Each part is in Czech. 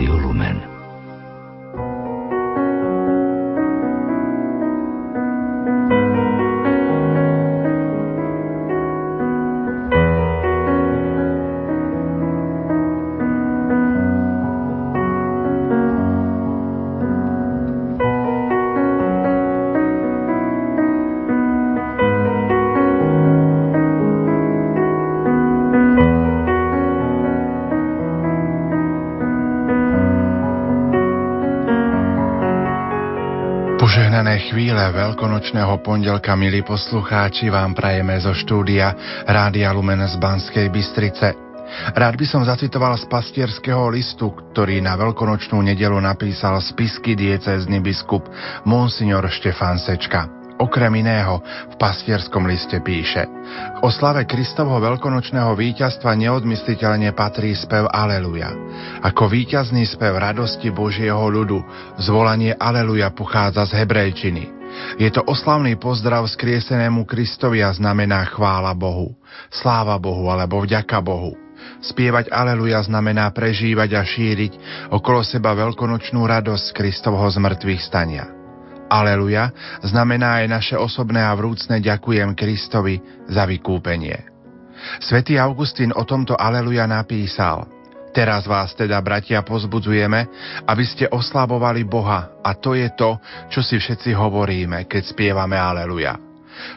Rádiu Lumen. Veľkonočného pondelka, milí poslucháči, vám prajeme zo štúdia Rádia Lumen z Banskej Bystrice. Rád by som zacitoval z pastierského listu, ktorý na veľkonočnú nedelu napísal spisky diecézny biskup Monsignor Štefán Sečka. Okrem iného v pastierskom liste píše K oslave Kristovho veľkonočného víťazstva neodmysliteľne patrí spev Aleluja. Ako víťazný spev radosti Božieho ľudu, zvolanie Aleluja pochádza z hebrejčiny. Je to oslavný pozdrav skriesenému Kristovi a znamená chvála Bohu, sláva Bohu alebo vďaka Bohu. Spievať Aleluja znamená prežívať a šíriť okolo seba veľkonočnú radosť Kristovho zmrtvých stania. Aleluja znamená aj naše osobné a vrúcne ďakujem Kristovi za vykúpenie. Svetý Augustín o tomto Aleluja napísal Teraz vás teda, bratia, pozbudzujeme, aby ste oslabovali Boha a to je to, čo si všetci hovoríme, keď spievame Aleluja.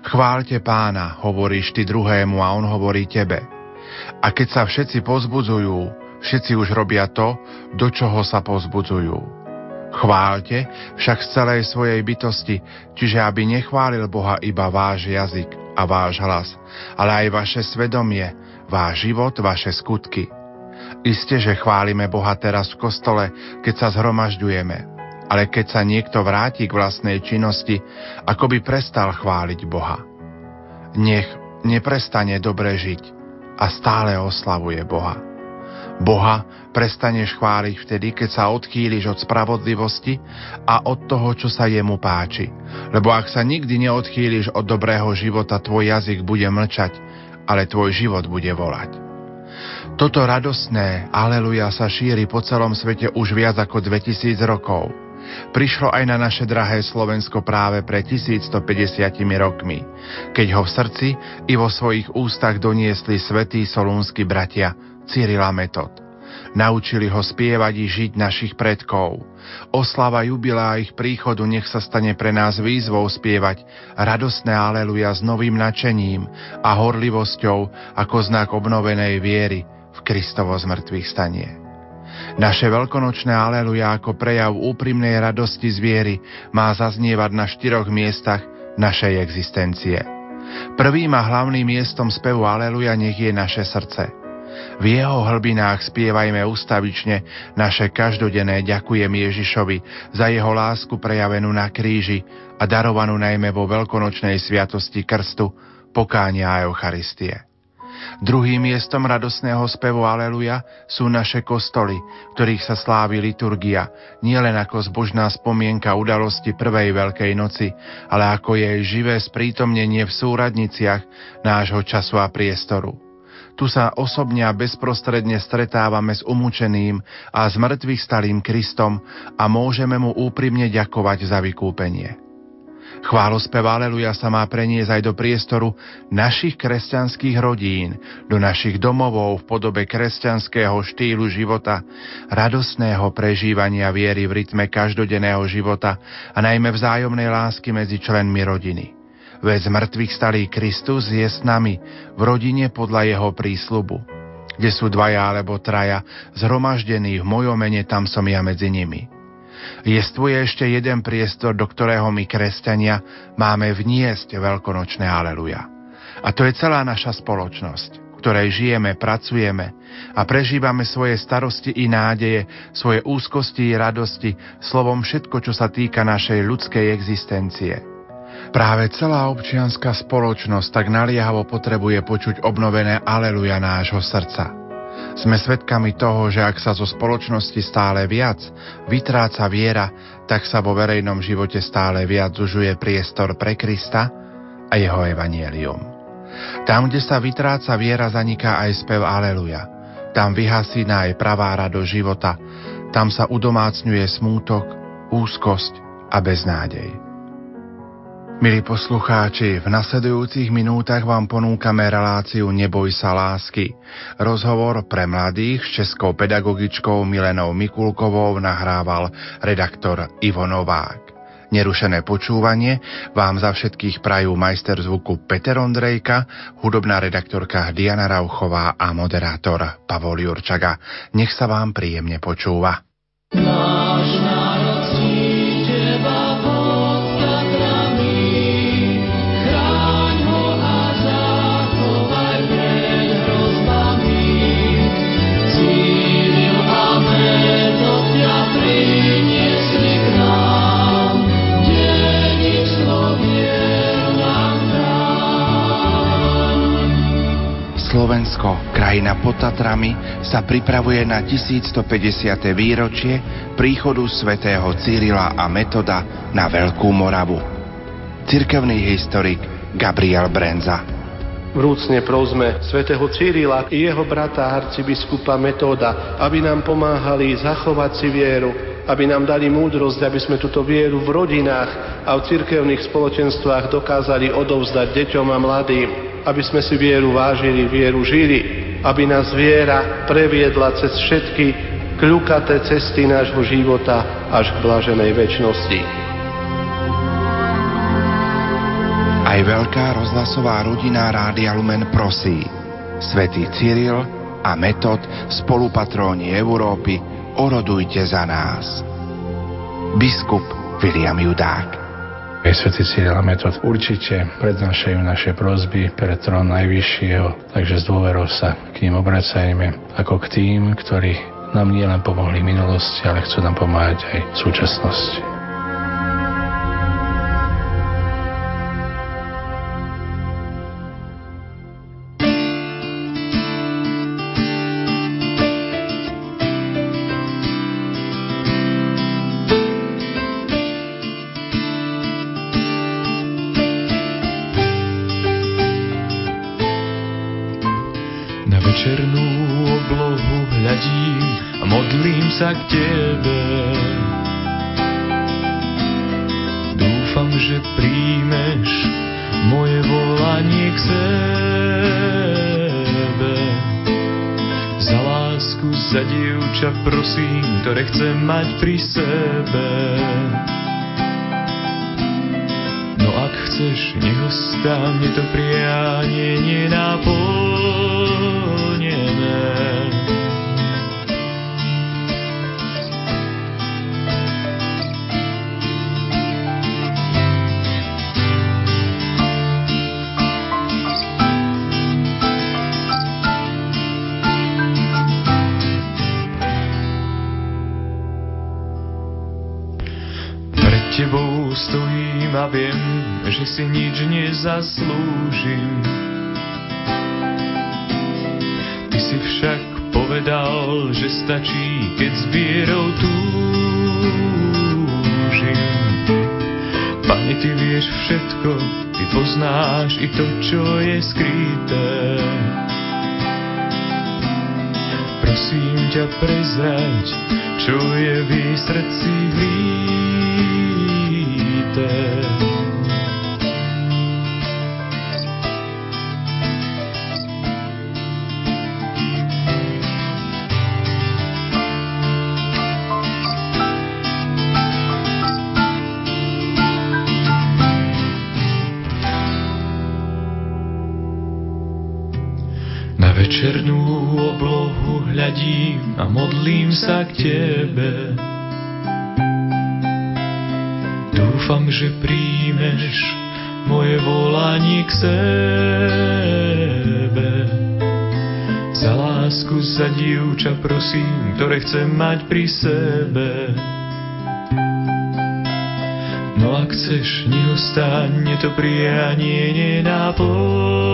Chváľte pána, hovoríš ty druhému a on hovorí tebe. A keď sa všetci pozbudzujú, všetci už robia to, do čoho sa pozbudzujú. Chválte však z celej svojej bytosti, čiže aby nechválil Boha iba váš jazyk a váš hlas, ale aj vaše svedomie, váš život, vaše skutky. Isté, že chválime Boha teraz v kostole, keď sa zhromažďujeme, ale keď sa niekto vráti k vlastnej činnosti, ako by prestal chváliť Boha. Nech neprestane dobre žiť a stále oslavuje Boha. Boha prestaneš chváliť vtedy, keď sa odchýliš od spravodlivosti a od toho, čo sa jemu páči. Lebo ak sa nikdy neodchýliš od dobrého života, tvoj jazyk bude mlčať, ale tvoj život bude volať. Toto radostné aleluja sa šíri po celom svete už viac ako 2000 rokov. Prišlo aj na naše drahé Slovensko práve pre 1150 rokmi, keď ho v srdci i vo svojich ústach doniesli svätí solúnsky bratia Cyrila Metod. Naučili ho spievať i žiť našich predkov. Oslava jubilá ich príchodu nech sa stane pre nás výzvou spievať radosné aleluja s novým načením a horlivosťou ako znak obnovenej viery v Kristovo zmrtvých stanie. Naše veľkonočné aleluja ako prejav úprimnej radosti z viery má zaznievať na štyroch miestach našej existencie. Prvým a hlavným miestom spevu aleluja nech je naše srdce – v jeho hlbinách spievajme ustavične naše každodenné ďakujem Ježišovi za jeho lásku prejavenú na kríži a darovanú najmä vo veľkonočnej sviatosti krstu, pokánia a Eucharistie. Druhým miestom radosného spevu Aleluja sú naše kostoly, ktorých sa slávi liturgia, nielen ako zbožná spomienka udalosti prvej Veľkej noci, ale ako jej živé sprítomnenie v súradniciach nášho času a priestoru. Tu sa osobne a bezprostredne stretávame s umúčeným a z mŕtvych stalým Kristom a môžeme mu úprimne ďakovať za vykúpenie. Chválospev Aleluja sa má preniesť aj do priestoru našich kresťanských rodín, do našich domovov v podobe kresťanského štýlu života, radostného prežívania viery v rytme každodenného života a najmä vzájomnej lásky medzi členmi rodiny. Veď z mŕtvych stalý Kristus je s nami v rodine podľa jeho prísľubu. Kde sú dvaja alebo traja zhromaždení v mojom mene, tam som ja medzi nimi. Jestvuje ešte jeden priestor, do ktorého my, kresťania, máme vniesť veľkonočné aleluja. A to je celá naša spoločnosť ktorej žijeme, pracujeme a prežívame svoje starosti i nádeje, svoje úzkosti i radosti, slovom všetko, čo sa týka našej ľudskej existencie. Práve celá občianská spoločnosť tak naliehavo potrebuje počuť obnovené aleluja nášho srdca. Sme svedkami toho, že ak sa zo spoločnosti stále viac vytráca viera, tak sa vo verejnom živote stále viac zužuje priestor pre Krista a jeho evanielium. Tam, kde sa vytráca viera, zaniká aj spev Aleluja. Tam vyhasína aj pravá rado života. Tam sa udomácňuje smútok, úzkosť a beznádej. Milí poslucháči, v nasledujúcich minútach vám ponúkame reláciu Neboj sa lásky. Rozhovor pre mladých s českou pedagogičkou Milenou Mikulkovou nahrával redaktor Ivo Novák. Nerušené počúvanie vám za všetkých prajú majster zvuku Peter Ondrejka, hudobná redaktorka Diana Rauchová a moderátor Pavol Jurčaga. Nech sa vám príjemne počúva. Náš Tatrami, sa pripravuje na 1150. výročie príchodu svätého Cyrila a Metoda na Veľkú Moravu. Cirkevný historik Gabriel Brenza Vrúcne prosme svätého Cyrila i jeho brata arcibiskupa Metóda, aby nám pomáhali zachovať si vieru, aby nám dali múdrosť, aby sme túto vieru v rodinách a v cirkevných spoločenstvách dokázali odovzdať deťom a mladým aby sme si vieru vážili, vieru žili, aby nás viera previedla cez všetky kľukaté cesty nášho života až k blaženej väčšnosti. Aj veľká rozhlasová rodina Rádia Lumen prosí. Svetý Cyril a Metod, spolupatróni Európy, orodujte za nás. Biskup William Judák Svetý Cyril a Metod určite prednášajú naše prozby pred trón Najvyššieho, takže s dôverou sa k ním obracajme ako k tým, ktorí nám nielen pomohli v minulosti, ale chcú nám pomáhať aj v súčasnosti. Ktoré chcem mať pri sebe. No ak chceš, nech ostane to prianie nič nezaslúžim. Ty si však povedal, že stačí, keď s vierou túžim. Pane, Ty vieš všetko, Ty poznáš i to, čo je skryté. Prosím ťa prezrať, čo je v jej srdci vlíte. Hľadím a modlím sa k Tebe. Dúfam, že príjmeš moje volanie k sebe. Za lásku, za dievča prosím, ktoré chcem mať pri sebe. No ak chceš, nech ostane to prianie nenaplnené.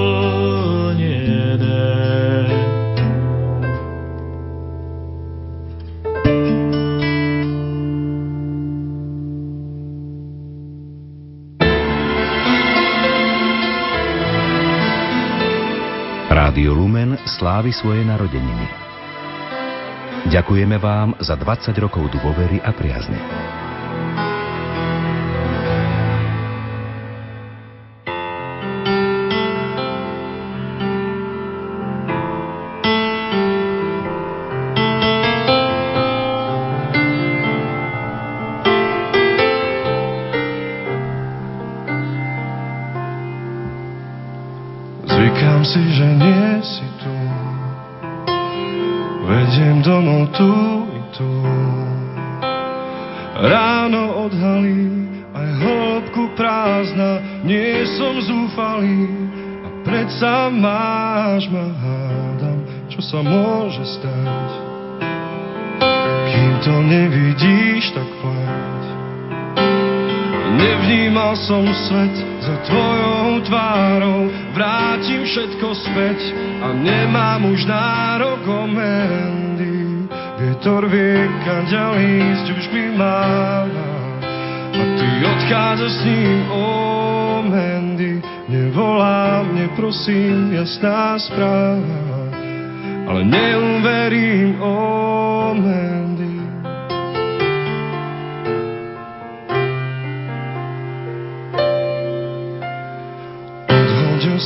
Slávi svoje narodeniny. Ďakujeme vám za 20 rokov dôvery a priazne.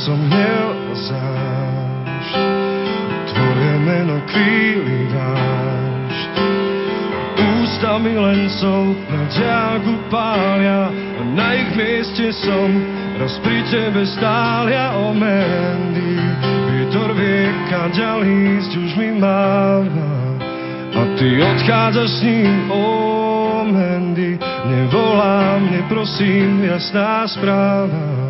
Hnev a zášť Tvoje meno kvíli vášť Ústa milencov na ďaku pália. A na ich mieste som raz pri tebe o Mandy Vietor vieka ďalej ísť už mi máva A ty odchádzaš s ním o Mandy Nevolám, neprosím, jasná správa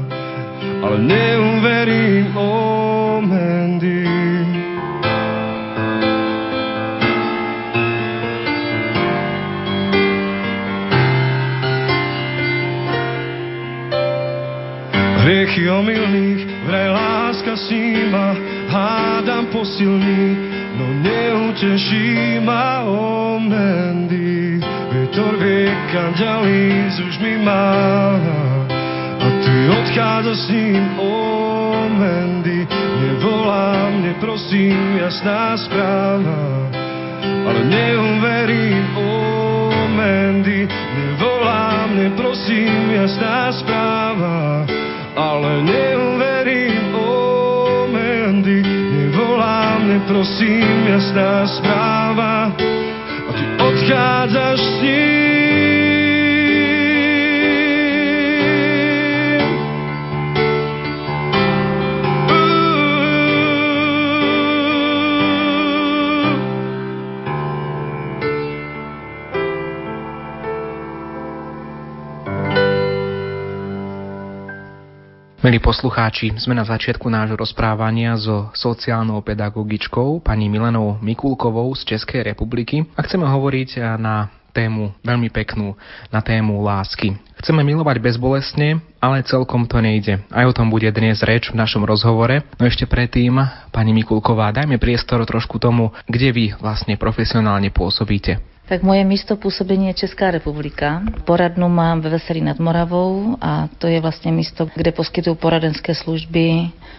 ale neuverím o Mandy. Hriechy omylných, vraj láska sníma, hádam posilní, no neuteší ma o Mandy. Vietor vie, kam ďalej už mi máva. Odchádzaš s ním o Mandy Nevolám, neprosím, jasná správa Ale neuverím o Mandy Nevolám, neprosím, jasná správa Ale neuverím o Mandy Nevolám, neprosím, jasná správa A ty odchádzaš s ním Milí poslucháči, sme na začiatku nášho rozprávania so sociálnou pedagogičkou pani Milenou Mikulkovou z Českej republiky a chceme hovoriť na tému veľmi peknú, na tému lásky. Chceme milovať bezbolestne, ale celkom to nejde. Aj o tom bude dnes reč v našom rozhovore. No ešte predtým, pani Mikulková, dajme priestor trošku tomu, kde vy vlastne profesionálne pôsobíte. Tak moje místo působení je Česká republika. Poradnu mám ve Veselí nad Moravou a to je vlastně místo, kde poskytuju poradenské služby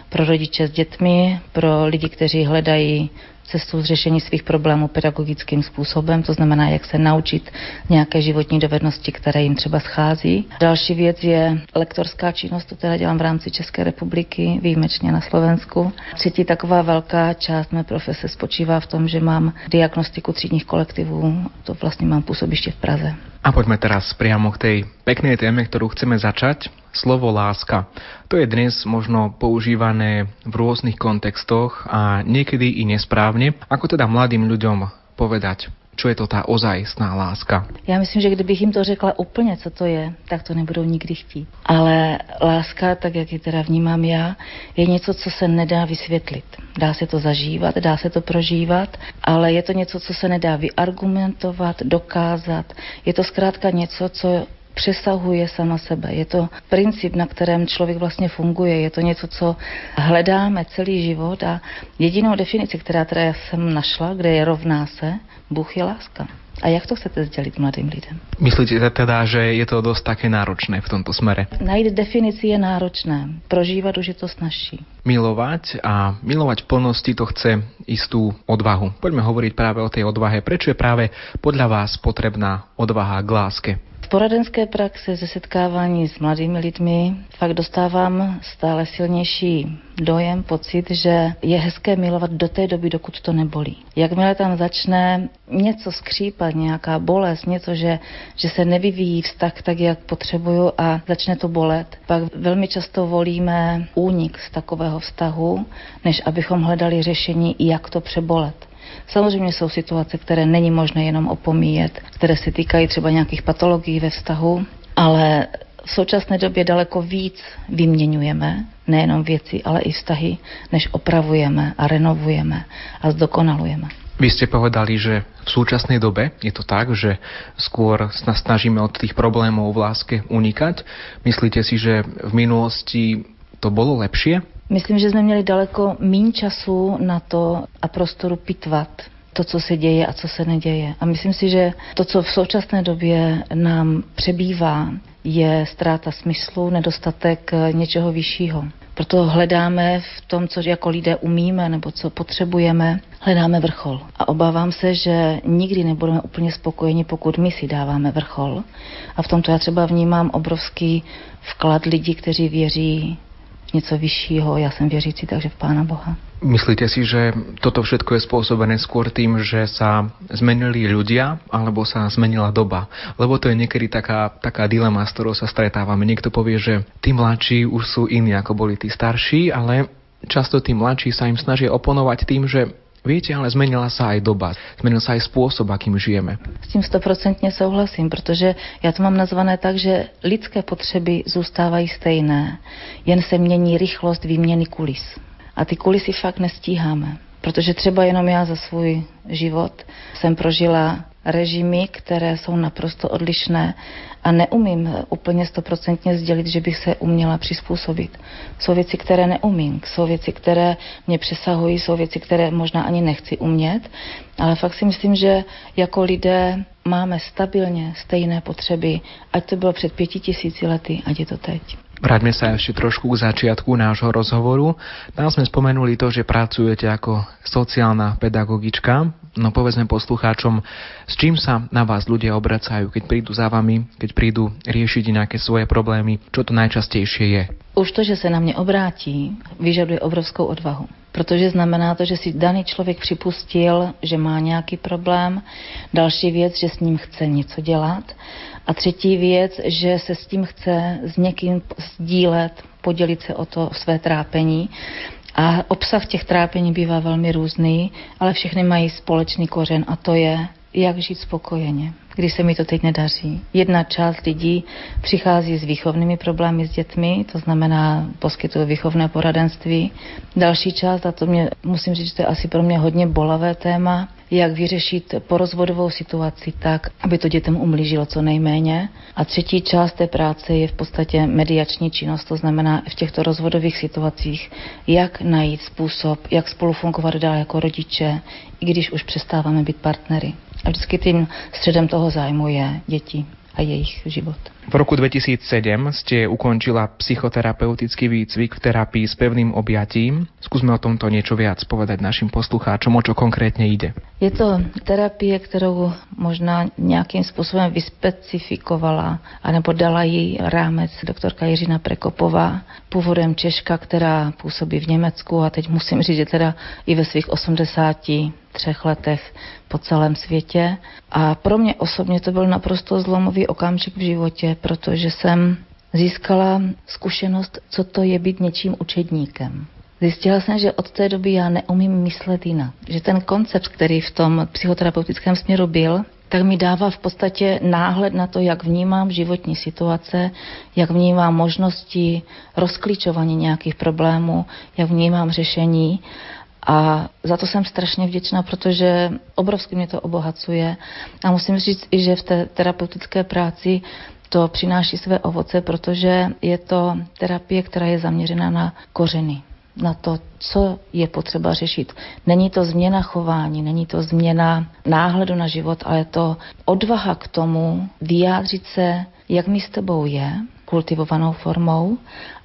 pro rodiče s dětmi, pro lidi, kteří hledají cestu řešení svých problémů pedagogickým způsobem, to znamená, jak se naučit nějaké životní dovednosti, které jim třeba schází. Další věc je lektorská činnost, to teda dělám v rámci České republiky, výjimečně na Slovensku. Třetí taková velká část mé profese spočívá v tom, že mám diagnostiku třídních kolektivů, to vlastně mám působiště v Praze. A poďme teraz priamo k tej peknej téme, ktorú chceme začať. Slovo láska. To je dnes možno používané v rôznych kontextoch a niekedy i nesprávne. Ako teda mladým ľuďom povedať, čo je to tá ozajstná láska? Já myslím, že kdybych jim to řekla úplně, co to je, tak to nebudou nikdy chtít. Ale láska, tak jak ji teda vnímám já, je něco, co se nedá vysvětlit. Dá se to zažívat, dá se to prožívat, ale je to něco, co se nedá vyargumentovat, dokázat. Je to zkrátka něco, co přesahuje sama sebe. Je to princip, na kterém člověk vlastně funguje. Je to něco, co hledáme celý život a jedinou definici, která teda jsem našla, kde je rovná se, Bůh je láska. A jak to chcete sdělit mladým lidem? Myslíte teda, že je to dosť také náročné v tomto smere? Najít definici je náročné, prožívat už je to snažší. Milovať a milovať v plnosti to chce istú odvahu. Poďme hovoriť práve o tej odvahe. Prečo je práve podľa vás potrebná odvaha k láske? V poradenské praxi ze setkávání s mladými lidmi fakt dostávám stále silnější dojem, pocit, že je hezké milovat do té doby, dokud to nebolí. Jakmile tam začne něco skřípat, nějaká bolest, něco, že, že se nevyvíjí vztah tak, jak potřebuju a začne to bolet, pak velmi často volíme únik z takového vztahu, než abychom hledali řešení, jak to přebolet. Samozřejmě jsou situace, které není možné jenom opomíjet, které se týkají třeba nějakých patologií ve vztahu, ale v současné době daleko víc vyměňujeme, nejenom věci, ale i vztahy, než opravujeme a renovujeme a zdokonalujeme. Vy ste povedali, že v súčasnej dobe je to tak, že skôr snažíme od tých problémov v láske unikať. Myslíte si, že v minulosti to bolo lepšie? Myslím, že jsme měli daleko méně času na to a prostoru pitvat to, co se děje a co se neděje. A myslím si, že to, co v současné době nám přebývá, je ztráta smyslu, nedostatek něčeho vyššího. Proto hledáme v tom, co jako lidé umíme nebo co potřebujeme, hledáme vrchol. A obávám se, že nikdy nebudeme úplně spokojeni, pokud my si dáváme vrchol. A v tomto já třeba vnímám obrovský vklad lidí, kteří věří něco vyššího. Já jsem věřící, takže v Pána Boha. Myslíte si, že toto všetko je spôsobené skôr tým, že sa zmenili ľudia, alebo sa zmenila doba? Lebo to je niekedy taká, taká dilema, s ktorou sa stretávame. Niekto povie, že tí mladší už sú iní, ako boli tí starší, ale často tí mladší sa im snažia oponovať tým, že Viete, ale zmenila sa aj doba, zmenil sa aj spôsob, akým žijeme. S tím stoprocentně souhlasím, protože já to mám nazvané tak, že lidské potřeby zůstávají stejné, jen se mění rychlost výměny kulis. A ty kulisy fakt nestíháme, protože třeba jenom já za svůj život jsem prožila režimy, které jsou naprosto odlišné a neumím úplně stoprocentně sdělit, že bych se uměla přizpůsobit. Jsou věci, které neumím, jsou věci, které mě přesahují, jsou věci, které možná ani nechci umět, ale fakt si myslím, že jako lidé máme stabilně stejné potřeby, ať to bylo před pěti tisíci lety, ať je to teď. Vráťme sa ešte trošku k začiatku nášho rozhovoru. Tam sme spomenuli to, že pracujete ako sociálna pedagogička. No povedzme poslucháčom, s čím sa na vás ľudia obracajú, keď prídu za vami, keď prídu riešiť nejaké svoje problémy, čo to najčastejšie je? Už to, že se na mě obrátí, vyžaduje obrovskou odvahu. Protože znamená to, že si daný člověk připustil, že má nějaký problém. Další věc, že s ním chce něco dělat. A třetí věc, že se s tím chce s někým sdílet, podělit se o to své trápení. A obsah těch trápení bývá velmi různý, ale všechny mají společný kořen a to je, jak žít spokojeně když se mi to teď nedaří. Jedna část lidí přichází s výchovnými problémy s dětmi, to znamená poskytuje výchovné poradenství. Další část, a to mě, musím říct, že to je asi pro mě hodně bolavé téma, jak vyřešit porozvodovou situaci tak, aby to dětem umlížilo co nejméně. A třetí část té práce je v podstatě mediační činnost, to znamená v těchto rozvodových situacích, jak najít způsob, jak spolu fungovat dál jako rodiče, i když už přestáváme být partnery. A vždycky tím středem toho zájmu je děti a jejich život. V roku 2007 ste ukončila psychoterapeutický výcvik v terapii s pevným objatím. Skúsme o tomto niečo viac povedať našim poslucháčom, o čo konkrétne ide. Je to terapie, kterou možná nějakým způsobem vyspecifikovala, anebo dala jí rámec doktorka Jiřina Prekopová, původem Češka, která působí v Německu a teď musím říct, že teda i ve svých 80 třech letech po celém světě. A pro mě osobně to byl naprosto zlomový okamžik v životě, protože jsem získala zkušenost, co to je být něčím učedníkem. Zjistila jsem, že od té doby já neumím myslet jinak. Že ten koncept, který v tom psychoterapeutickém směru byl, tak mi dává v podstatě náhled na to, jak vnímám životní situace, jak vnímám možnosti rozklíčování nějakých problémů, jak vnímám řešení. A za to jsem strašně vděčná, protože obrovsky mě to obohacuje. A musím říct i, že v té terapeutické práci to přináší své ovoce, protože je to terapie, která je zaměřena na kořeny na to, co je potřeba řešit. Není to změna chování, není to změna náhledu na život, ale je to odvaha k tomu vyjádřit se, jak mi s tebou je, kultivovanou formou,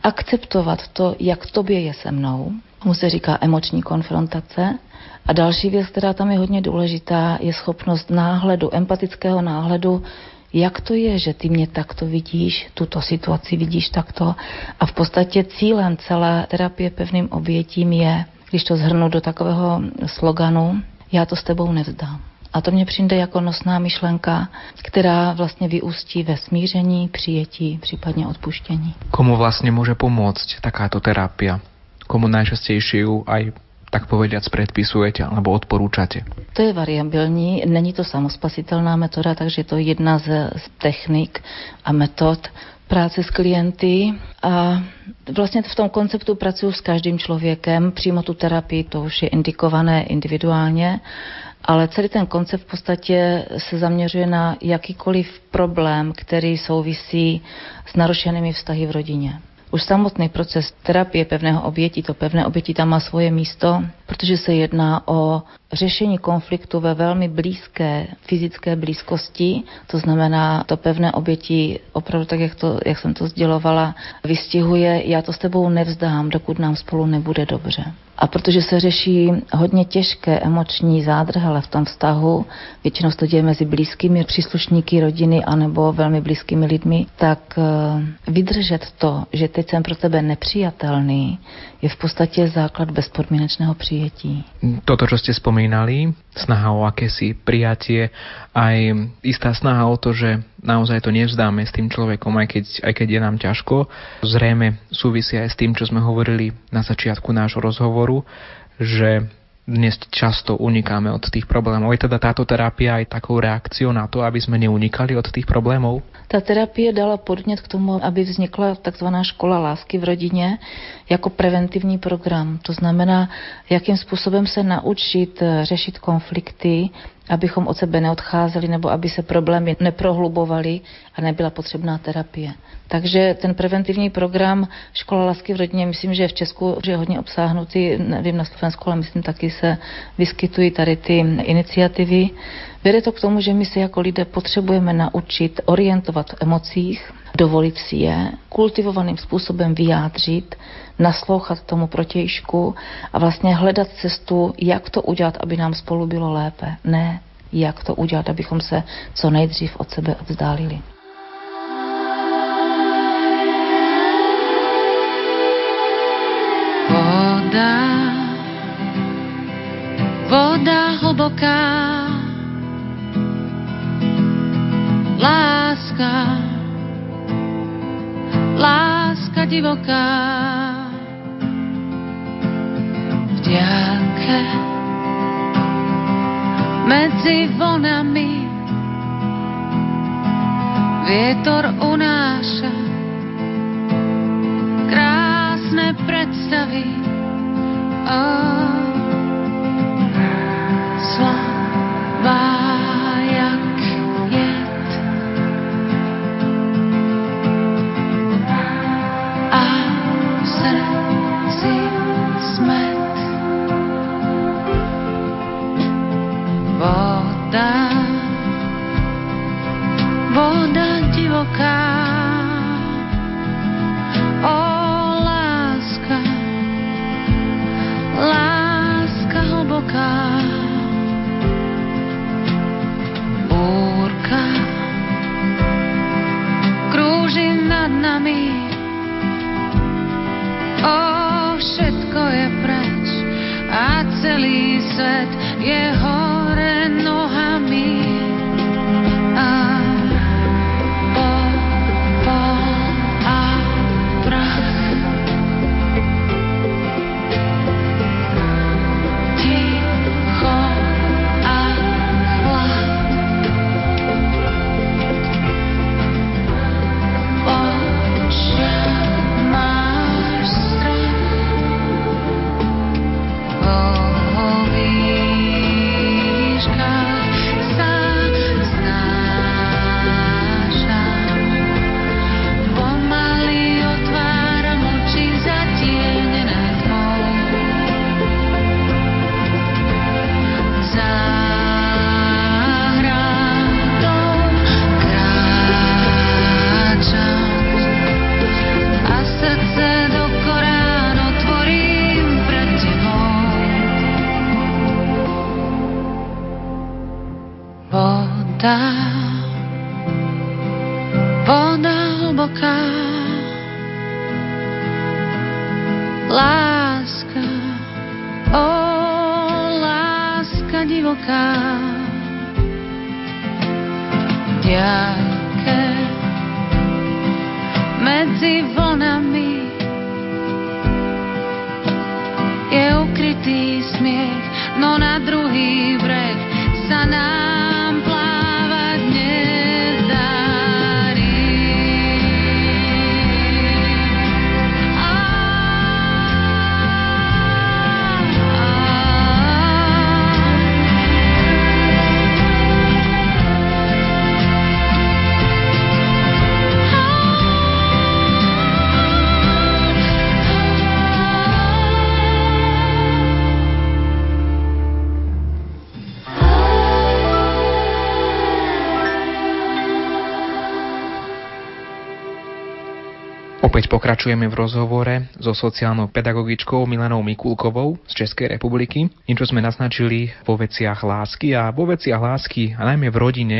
akceptovat to, jak tobě je se mnou, mu se říká emoční konfrontace. A další věc, která tam je hodně důležitá, je schopnost náhledu, empatického náhledu jak to je, že ty mě takto vidíš, tuto situaci vidíš takto. A v podstatě cílem celé terapie pevným obětím je, když to zhrnu do takového sloganu, já to s tebou nevzdám. A to mě přijde jako nosná myšlenka, která vlastně vyústí ve smíření, přijetí, případně odpuštění. Komu vlastně může pomoct takáto terapia? Komu najčastejšie ju aj tak povediac predpisujete alebo odporúčate? To je variabilní, není to samospasitelná metoda, takže to je jedna z, technik a metod práce s klienty a vlastně v tom konceptu pracuji s každým člověkem, přímo tu terapii, to už je indikované individuálně, ale celý ten koncept v podstatě se zaměřuje na jakýkoliv problém, který souvisí s narušenými vztahy v rodině. Už samotný proces terapie pevného obětí, to pevné obětí tam má svoje místo, protože se jedná o řešení konfliktu ve velmi blízké fyzické blízkosti, to znamená to pevné obětí, opravdu tak, jak, to, jak jsem to sdělovala, vystihuje, já to s tebou nevzdám, dokud nám spolu nebude dobře. A protože se řeší hodně těžké emoční zádrhele v tom vztahu, většinou to děje mezi blízkými příslušníky rodiny anebo velmi blízkými lidmi, tak eh, vydržet to, že teď jsem pro tebe nepřijatelný, je v podstatě základ bezpodmínečného přijetí. Toto, čo ste spomínali, snaha o akési prijatie, aj istá snaha o to, že naozaj to nevzdáme s tým človekom, aj keď, aj keď je nám ťažko, zrejme súvisí aj s tým, čo sme hovorili na začiatku nášho rozhovoru, že dnes často unikáme od tých problémov. Je teda táto terapia aj takou reakciou na to, aby sme neunikali od tých problémov? Ta terapie dala podnět k tomu, aby vznikla takzvaná škola lásky v rodině jako preventivní program. To znamená, jakým způsobem se naučit řešit konflikty, abychom od sebe neodcházeli nebo aby se problémy neprohlubovaly a nebyla potřebná terapie. Takže ten preventivní program Škola lásky v rodině, myslím, že v Česku je hodně obsáhnutý, nevím na Slovensku, ale myslím taky se vyskytují tady ty iniciativy. Vede to k tomu, že my se jako lidé potřebujeme naučit orientovat v emocích, dovolit si je, kultivovaným způsobem vyjádřit, naslouchat tomu protějšku a vlastně hledat cestu, jak to udělat, aby nám spolu bylo lépe. Ne, jak to udělat, abychom se co nejdřív od sebe vzdálili. Voda, voda hlboká, láska, láska divoká. Diálke medzi vonami vietor unáša krásne predstavy. Oh, slabá jaké medzi vlnami je ukrytý smiech, no na druhý breh sa nám pokračujeme v rozhovore so sociálnou pedagogičkou Milanou Mikulkovou z Českej republiky. Niečo sme naznačili vo veciach lásky a vo veciach lásky a najmä v rodine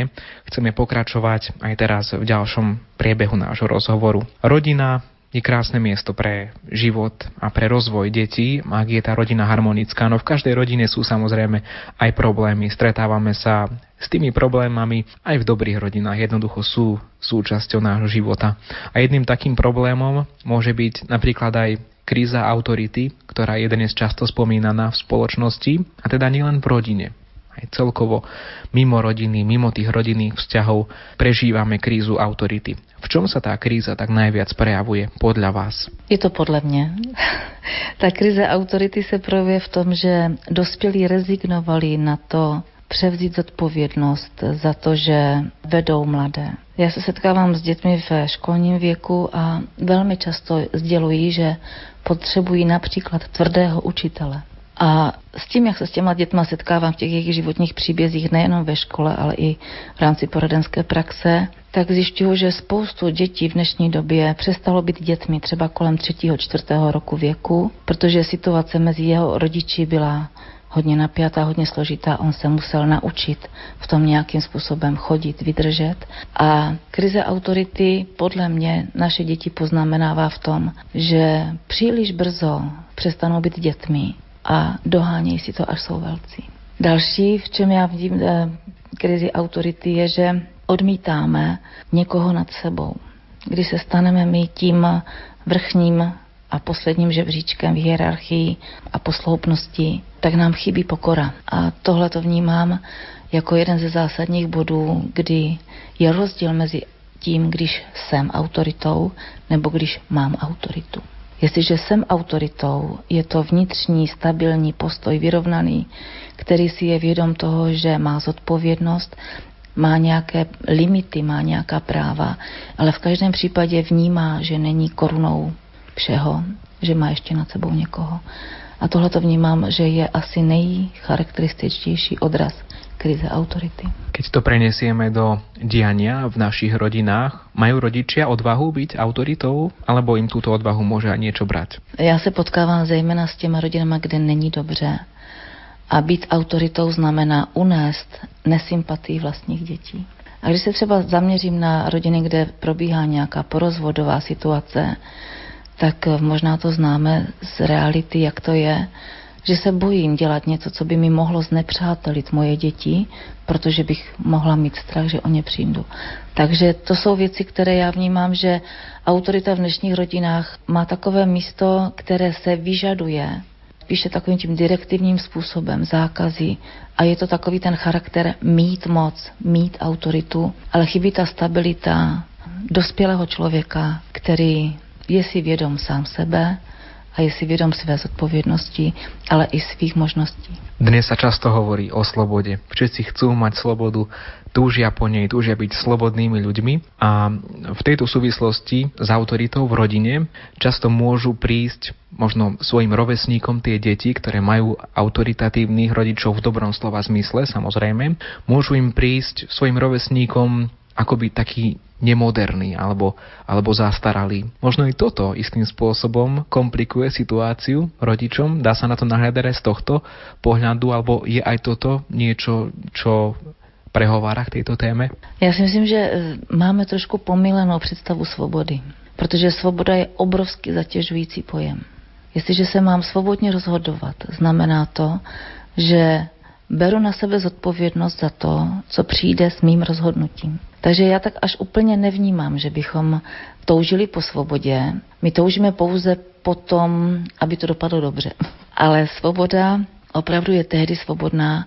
chceme pokračovať aj teraz v ďalšom priebehu nášho rozhovoru. Rodina je krásne miesto pre život a pre rozvoj detí, ak je tá rodina harmonická. No v každej rodine sú samozrejme aj problémy. Stretávame sa s tými problémami aj v dobrých rodinách. Jednoducho sú súčasťou nášho života. A jedným takým problémom môže byť napríklad aj kríza autority, ktorá je dnes často spomínaná v spoločnosti, a teda nielen v rodine aj celkovo mimo rodiny, mimo tých rodinných vzťahov prežívame krízu autority. V čom sa tá kríza tak najviac prejavuje podľa vás? Je to podle mě. Ta krize autority se projevuje v tom, že dospělí rezignovali na to převzít zodpovědnost za to, že vedou mladé. Já se setkávám s dětmi v školním věku a velmi často sdělují, že potřebují například tvrdého učitele. A s tím, jak se s těma dětma setkávám v těch jejich životních příbězích, nejenom ve škole, ale i v rámci poradenské praxe, tak zjišťuju, že spoustu dětí v dnešní době přestalo být dětmi třeba kolem třetího, čtvrtého roku věku, protože situace mezi jeho rodiči byla hodně napjatá, hodně složitá, on se musel naučit v tom nějakým způsobem chodit, vydržet. A krize autority podle mě naše děti poznamenává v tom, že příliš brzo přestanou být dětmi a dohánějí si to, až jsou velcí. Další, v čem já vidím eh, krizi autority, je, že odmítáme někoho nad sebou. Když se staneme my tím vrchním a posledním žebříčkem v hierarchii a posloupnosti, tak nám chybí pokora. A tohle to vnímám jako jeden ze zásadních bodů, kdy je rozdíl mezi tím, když jsem autoritou nebo když mám autoritu. Jestliže jsem autoritou, je to vnitřní, stabilní postoj, vyrovnaný, který si je vědom toho, že má zodpovědnost, má nějaké limity, má nějaká práva, ale v každém případě vnímá, že není korunou všeho, že má ještě nad sebou někoho. A tohle to vnímám, že je asi nejcharakterističtější odraz krize autority. Keď to prenesieme do diania v našich rodinách, majú rodičia odvahu byť autoritou, alebo im túto odvahu môže aj niečo brať? Já se potkávám zejména s těma rodinama, kde není dobře. A být autoritou znamená unést nesympatii vlastních dětí. A když se třeba zaměřím na rodiny, kde probíhá nějaká porozvodová situace, tak možná to známe z reality, jak to je, že se bojím dělat něco, co by mi mohlo znepřátelit moje děti, protože bych mohla mít strach, že o ně přijdu. Takže to jsou věci, které já vnímám, že autorita v dnešních rodinách má takové místo, které se vyžaduje spíše takovým tím direktivním způsobem, zákazy. A je to takový ten charakter mít moc, mít autoritu, ale chybí ta stabilita dospělého člověka, který je si vědom sám sebe, a je si vědom své zodpovědnosti, ale i svých možností. Dnes sa často hovorí o slobode. Všetci chcú mať slobodu, túžia po nej, túžia byť slobodnými ľuďmi a v tejto súvislosti s autoritou v rodine často môžu prísť možno svojim rovesníkom tie deti, ktoré majú autoritatívnych rodičov v dobrom slova zmysle, samozrejme, môžu im prísť svojim rovesníkom akoby taký nemoderný alebo, alebo zastaralý. Možno i toto istým spôsobom komplikuje situáciu rodičom. Dá sa na to nahľadať z tohto pohľadu, alebo je aj toto niečo, čo prehovára k tejto téme? Já si myslím, že e, máme trošku pomílenou představu svobody, protože svoboda je obrovsky zatěžující pojem. Jestliže se mám svobodně rozhodovat, znamená to, že beru na sebe zodpovědnost za to, co přijde s mým rozhodnutím. Takže já tak až úplně nevnímám, že bychom toužili po svobodě. My toužíme pouze po tom, aby to dopadlo dobře. Ale svoboda opravdu je tehdy svobodná,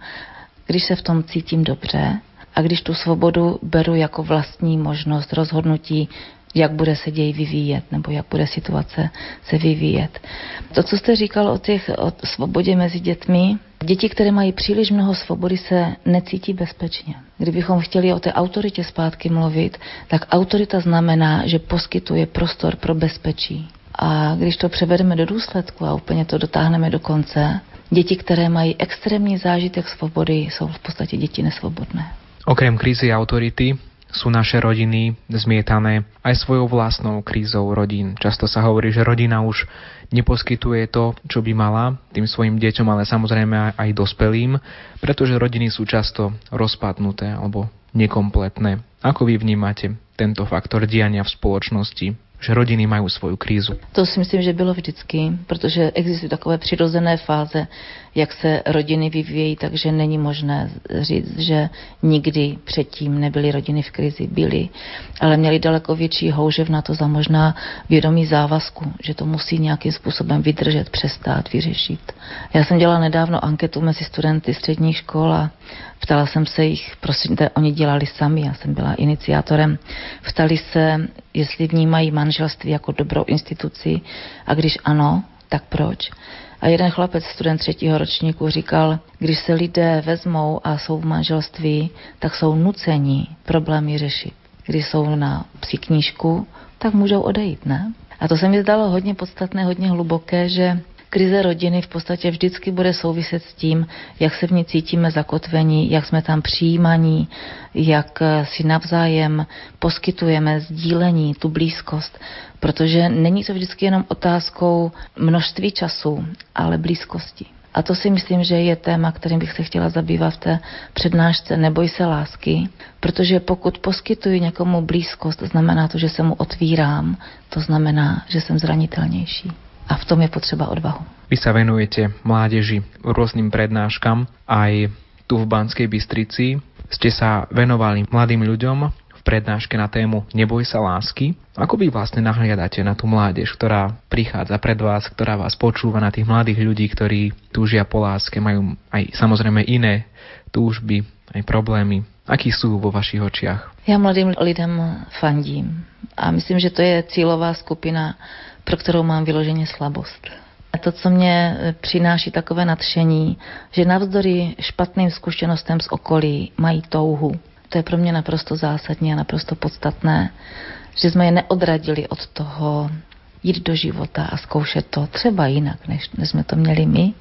když se v tom cítím dobře a když tu svobodu beru jako vlastní možnost rozhodnutí, jak bude se děj vyvíjet, nebo jak bude situace se vyvíjet. To, co jste říkal o, těch, o svobodě mezi dětmi, děti, které mají příliš mnoho svobody, se necítí bezpečně. Kdybychom chtěli o té autoritě zpátky mluvit, tak autorita znamená, že poskytuje prostor pro bezpečí. A když to převedeme do důsledku a úplně to dotáhneme do konce, děti, které mají extrémní zážitek svobody, jsou v podstatě děti nesvobodné. Okrem krízy autority sú naše rodiny zmietané aj svojou vlastnou krízou rodín. Často sa hovorí, že rodina už neposkytuje to, čo by mala tým svojim deťom, ale samozrejme aj dospelým, pretože rodiny sú často rozpadnuté alebo nekompletné. Ako vy vnímate tento faktor diania v spoločnosti? že rodiny mají svou krízu. To si myslím, že bylo vždycky, protože existují takové přirozené fáze, jak se rodiny vyvíjejí, takže není možné říct, že nikdy předtím nebyly rodiny v krizi. Byly, ale měli daleko větší houžev na to za možná vědomí závazku, že to musí nějakým způsobem vydržet, přestát, vyřešit. Já jsem dělala nedávno anketu mezi studenty středních škol a Ptala jsem se jich, prosím, oni dělali sami, já jsem byla iniciátorem. Ptali se, jestli vnímají manželství jako dobrou instituci a když ano, tak proč? A jeden chlapec, student třetího ročníku, říkal, když se lidé vezmou a jsou v manželství, tak jsou nuceni problémy řešit. Když jsou na psí knížku, tak můžou odejít, ne? A to se mi zdalo hodně podstatné, hodně hluboké, že krize rodiny v podstatě vždycky bude souviset s tím, jak se v ní cítíme zakotvení, jak jsme tam přijímaní, jak si navzájem poskytujeme sdílení, tu blízkost. Protože není to vždycky jenom otázkou množství času, ale blízkosti. A to si myslím, že je téma, kterým bych se chtěla zabývat v té přednášce Neboj se lásky, protože pokud poskytuji někomu blízkost, znamená to, že se mu otvírám, to znamená, že jsem zranitelnější a v tom je potřeba odvahu. Vy sa venujete mládeži rôznym prednáškam aj tu v Banskej Bystrici. Ste sa venovali mladým ľuďom v prednáške na tému Neboj sa lásky. Ako vy vlastne nahliadate na tú mládež, ktorá prichádza pred vás, ktorá vás počúva, na tých mladých ľudí, ktorí túžia po láske, majú aj samozrejme iné túžby, aj problémy. Akí sú vo vašich očiach? Já mladým lidem fandím a myslím, že to je cílová skupina pro kterou mám vyloženě slabost. A to, co mě e, přináší takové nadšení, že navzdory špatným zkušenostem z okolí mají touhu. To je pro mě naprosto zásadní a naprosto podstatné, že jsme je neodradili od toho jít do života a zkoušet to třeba jinak, než, než jsme to měli my.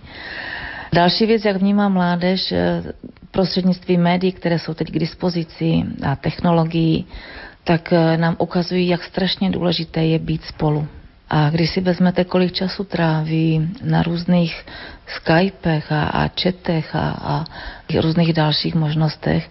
Další věc, jak vnímá mládež, e, prostřednictvím médií, které jsou teď k dispozici a technologií, tak e, nám ukazují, jak strašně důležité je být spolu. A když si vezmete, kolik času tráví na různých Skypech a, a chatech a, a různých dalších možnostech,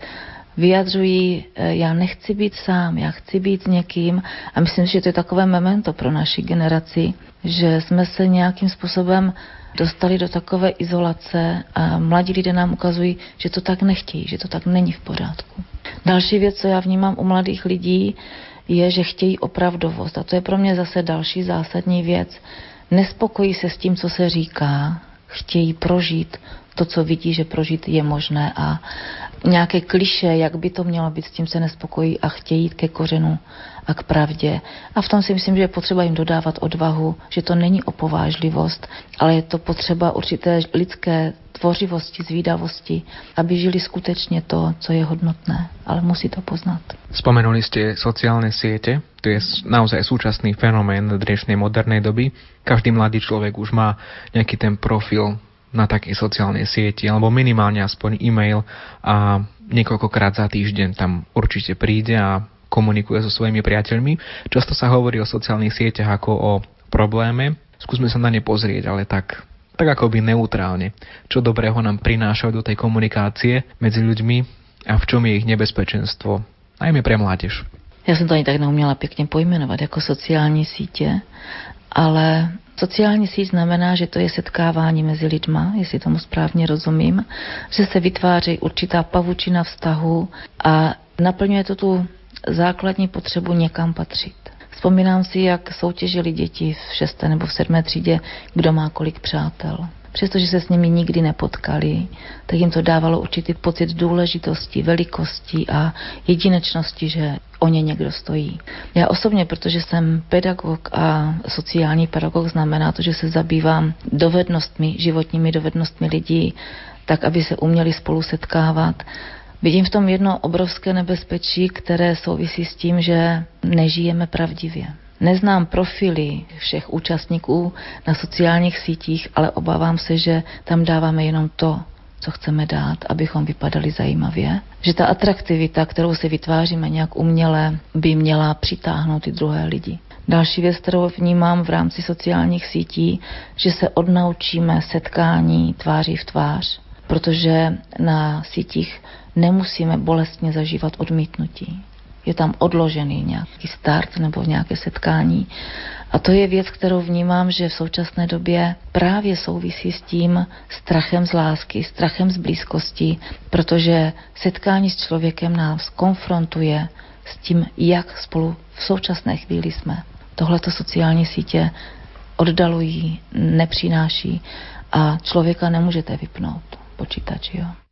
vyjadřují, e, já nechci být sám, já chci být s někým a myslím, že to je takové memento pro naši generaci, že jsme se nějakým způsobem dostali do takové izolace a mladí lidé nám ukazují, že to tak nechtějí, že to tak není v pořádku. Další věc, co já vnímám u mladých lidí, je, že chtějí opravdovost. A to je pro mě zase další zásadní věc. Nespokojí se s tím, co se říká, chtějí prožít to, co vidí, že prožít je možné a nějaké kliše, jak by to mělo být, s tím se nespokojí a chtějí jít ke kořenu a k pravdě. A v tom si myslím, že je potřeba jim dodávat odvahu, že to není opovážlivost, ale je to potřeba určité lidské tvořivosti, zvídavosti, aby žili skutečně to, co je hodnotné, ale musí to poznat. Spomenuli ste sociálne siete, to je naozaj súčasný fenomén dnešnej modernej doby. Každý mladý človek už má nejaký ten profil na takej sociálnej sieti, alebo minimálne aspoň e-mail a niekoľkokrát za týždeň tam určite príde a komunikuje so svojimi priateľmi. Často sa hovorí o sociálnych sieťach ako o probléme. Skúsme sa na ne pozrieť, ale tak tak ako by neutrálne. Čo dobrého nám prinášajú do tej komunikácie medzi ľuďmi a v čom je ich nebezpečenstvo, najmä pre mládež. Já jsem to ani tak neuměla pěkně pojmenovat jako sociální sítě, ale Sociální síť znamená, že to je setkávání mezi lidma, jestli tomu správně rozumím, že se vytváří určitá pavučina vztahu a naplňuje to tu základní potřebu někam patřit. Vzpomínám si, jak soutěžili děti v šesté nebo v sedmé třídě, kdo má kolik přátel přestože se s nimi nikdy nepotkali, tak jim to dávalo určitý pocit důležitosti, velikosti a jedinečnosti, že o ně někdo stojí. Já osobně, protože jsem pedagog a sociální pedagog, znamená to, že se zabývám dovednostmi, životními dovednostmi lidí, tak, aby se uměli spolu setkávat. Vidím v tom jedno obrovské nebezpečí, které souvisí s tím, že nežijeme pravdivě. Neznám profily všech účastníků na sociálních sítích, ale obávám se, že tam dáváme jenom to, co chceme dát, abychom vypadali zajímavě. Že ta atraktivita, kterou si vytváříme nějak uměle, by měla přitáhnout i druhé lidi. Další věc, kterou vnímám v rámci sociálních sítí, že se odnaučíme setkání tváří v tvář, protože na sítích nemusíme bolestně zažívat odmítnutí je tam odložený nějaký start nebo nějaké setkání. A to je věc, kterou vnímám, že v současné době právě souvisí s tím strachem z lásky, strachem z blízkosti, protože setkání s člověkem nás konfrontuje s tím, jak spolu v současné chvíli jsme. Tohleto sociální sítě oddalují, nepřináší a člověka nemůžete vypnout počítač, jo.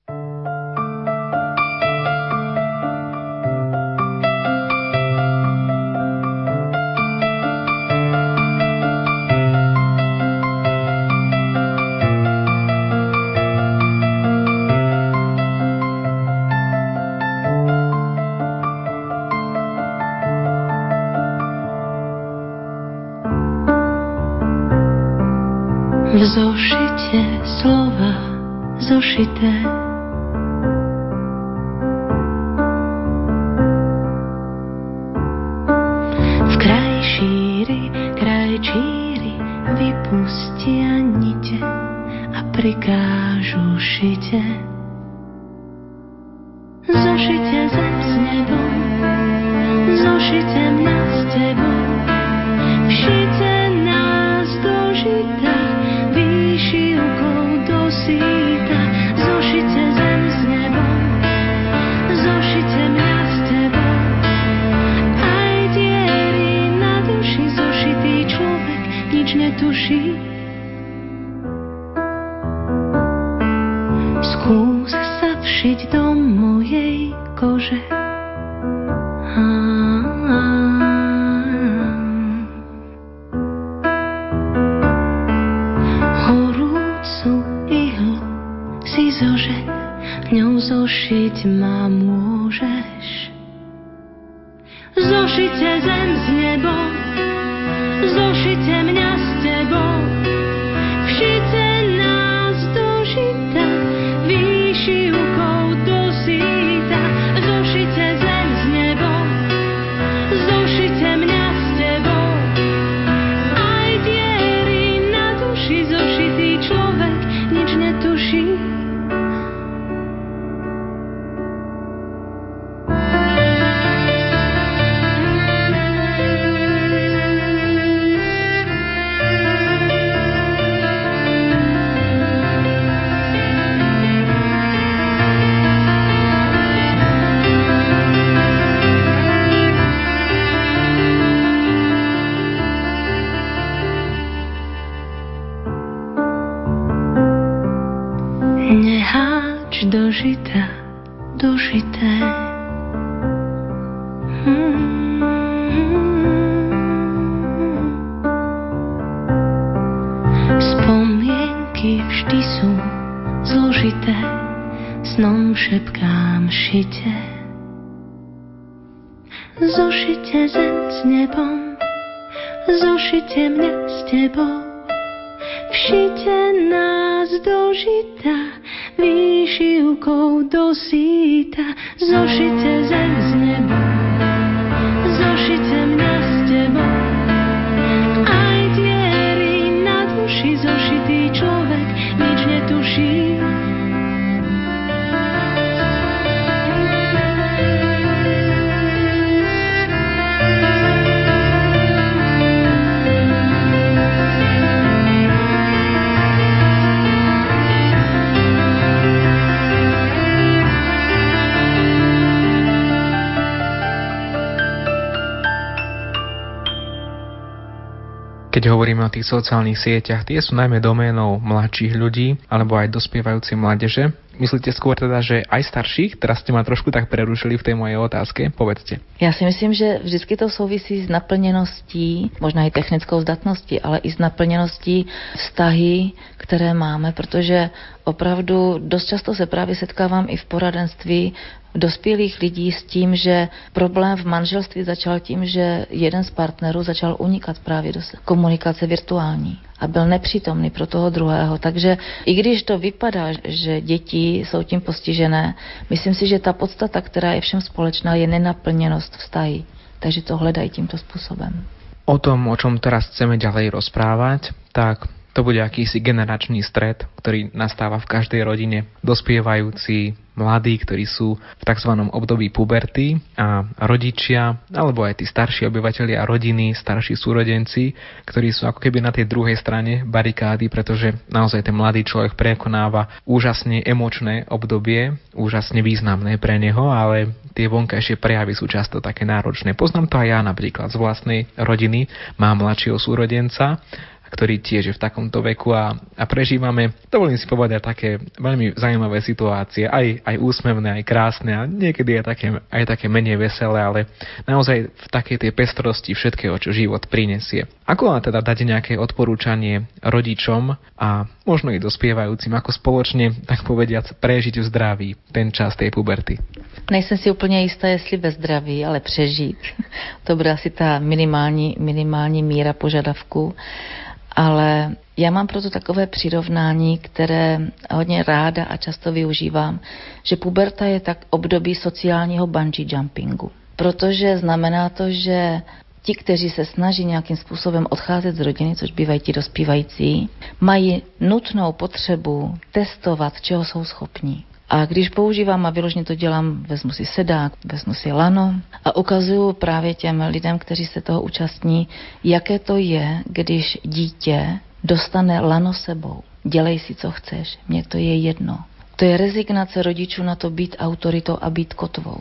Zložité, šepkám šite. Zošite zem s nebom, zošite mňa s tebou. Všite nás do výšivkou do. Zošite zem s nebom, zošite mňa s tebou. Keď hovoríme o tých sociálnych sieťach, tie sú najmä doménou mladších ľudí alebo aj dospievajúcej mládeže. Myslíte skôr teda, že aj starších? Teraz ste ma trošku tak prerušili v tej mojej otázke. Povedzte. Já si myslím, že vždycky to souvisí s naplněností, možná i technickou zdatností, ale i s naplněností vztahy, které máme, protože opravdu dost často se právě setkávám i v poradenství dospělých lidí s tím, že problém v manželství začal tím, že jeden z partnerů začal unikat právě do komunikace virtuální a byl nepřítomný pro toho druhého. Takže i když to vypadá, že děti jsou tím postižené, myslím si, že ta podstata, která je všem společná, je nenaplněnost vztahy. Takže to hledají tímto způsobem. O tom, o čom teraz chceme ďalej rozprávať, tak to bude akýsi generačný stred, ktorý nastáva v každej rodine. Dospievajúci mladí, ktorí sú v tzv. období puberty a rodičia, alebo aj tí starší obyvateľia rodiny, starší súrodenci, ktorí sú ako keby na tej druhej strane barikády, pretože naozaj ten mladý človek prekonáva úžasne emočné obdobie, úžasne významné pre neho, ale tie vonkajšie prejavy sú často také náročné. Poznám to aj ja napríklad z vlastnej rodiny, mám mladšieho súrodenca ktorý tiež je v takomto veku a, a prežívame, dovolím si povedať, také veľmi zaujímavé situácie, aj, aj úsmevné, aj krásne a niekedy je také, aj také menej veselé, ale naozaj v takej tej pestrosti všetkého, čo život prinesie. Ako vám teda dať nejaké odporúčanie rodičom a možno i dospievajúcim, ako spoločne, tak povediac, prežiť v zdraví ten čas tej puberty? Nejsem si úplně jistá, jestli ve zdraví, ale přežít. To bude asi ta minimální, minimální míra požadavku. Ale já mám proto takové přirovnání, které hodně ráda a často využívám, že puberta je tak období sociálního bungee jumpingu. Protože znamená to, že ti, kteří se snaží nějakým způsobem odcházet z rodiny, což bývají ti dospívající, mají nutnou potřebu testovat, čeho jsou schopní. A když používám a vyložně to dělám, vezmu si sedák, vezmu si lano a ukazuju právě těm lidem, kteří se toho účastní, jaké to je, když dítě dostane lano sebou. Dělej si, co chceš, mně to je jedno. To je rezignace rodičů na to být autoritou a být kotvou.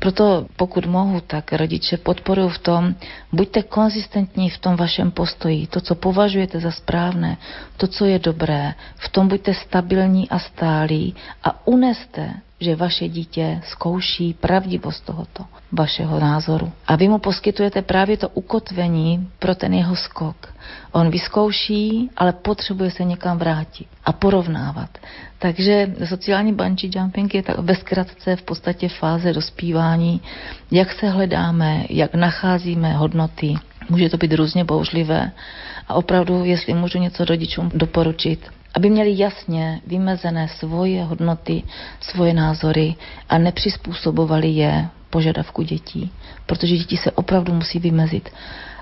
Proto pokud mohu, tak rodiče podporuji v tom, buďte konzistentní v tom vašem postoji, to, co považujete za správné, to, co je dobré, v tom buďte stabilní a stálí a uneste že vaše dítě zkouší pravdivost tohoto vašeho názoru. A vy mu poskytujete právě to ukotvení pro ten jeho skok. On vyzkouší, ale potřebuje se někam vrátit a porovnávat. Takže sociální bungee jumping je tak ve zkratce v podstatě fáze dospívání, jak se hledáme, jak nacházíme hodnoty. Může to být různě bouřlivé a opravdu, jestli můžu něco rodičům doporučit, aby měli jasně vymezené svoje hodnoty, svoje názory a nepřizpůsobovali je požadavku dětí, protože děti se opravdu musí vymezit.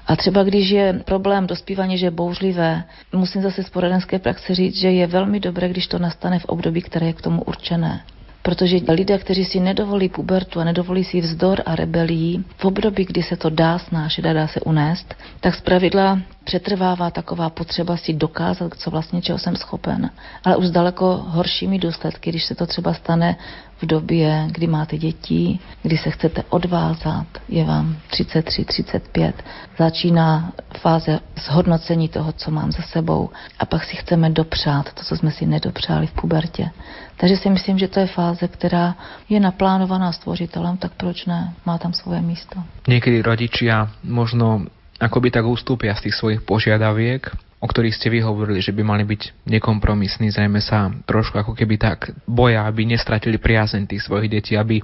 A třeba když je problém dospívání, že je bouřlivé, musím zase z poradenské praxe říct, že je velmi dobré, když to nastane v období, které je k tomu určené. Protože lidé, kteří si nedovolí pubertu a nedovolí si vzdor a rebelí, v období, kdy se to dá snášet a dá se unést, tak zpravidla přetrvává taková potřeba si dokázat, co vlastně čeho jsem schopen. Ale už daleko horšími důsledky, když se to třeba stane v době, kdy máte děti, kdy se chcete odvázat, je vám 33, 35, začíná fáze zhodnocení toho, co mám za sebou a pak si chceme dopřát to, co jsme si nedopřáli v pubertě. Takže si myslím, že to je fáze, která je naplánovaná stvořitelem, tak proč ne? Má tam svoje místo. Někdy rodičia možno akoby tak ustúpia z tých svojich požiadaviek, o ktorých ste vy hovorili, že by mali byť nekompromisní, zrejme sa trošku ako keby tak boja, aby nestratili priazeň tých svojich detí, aby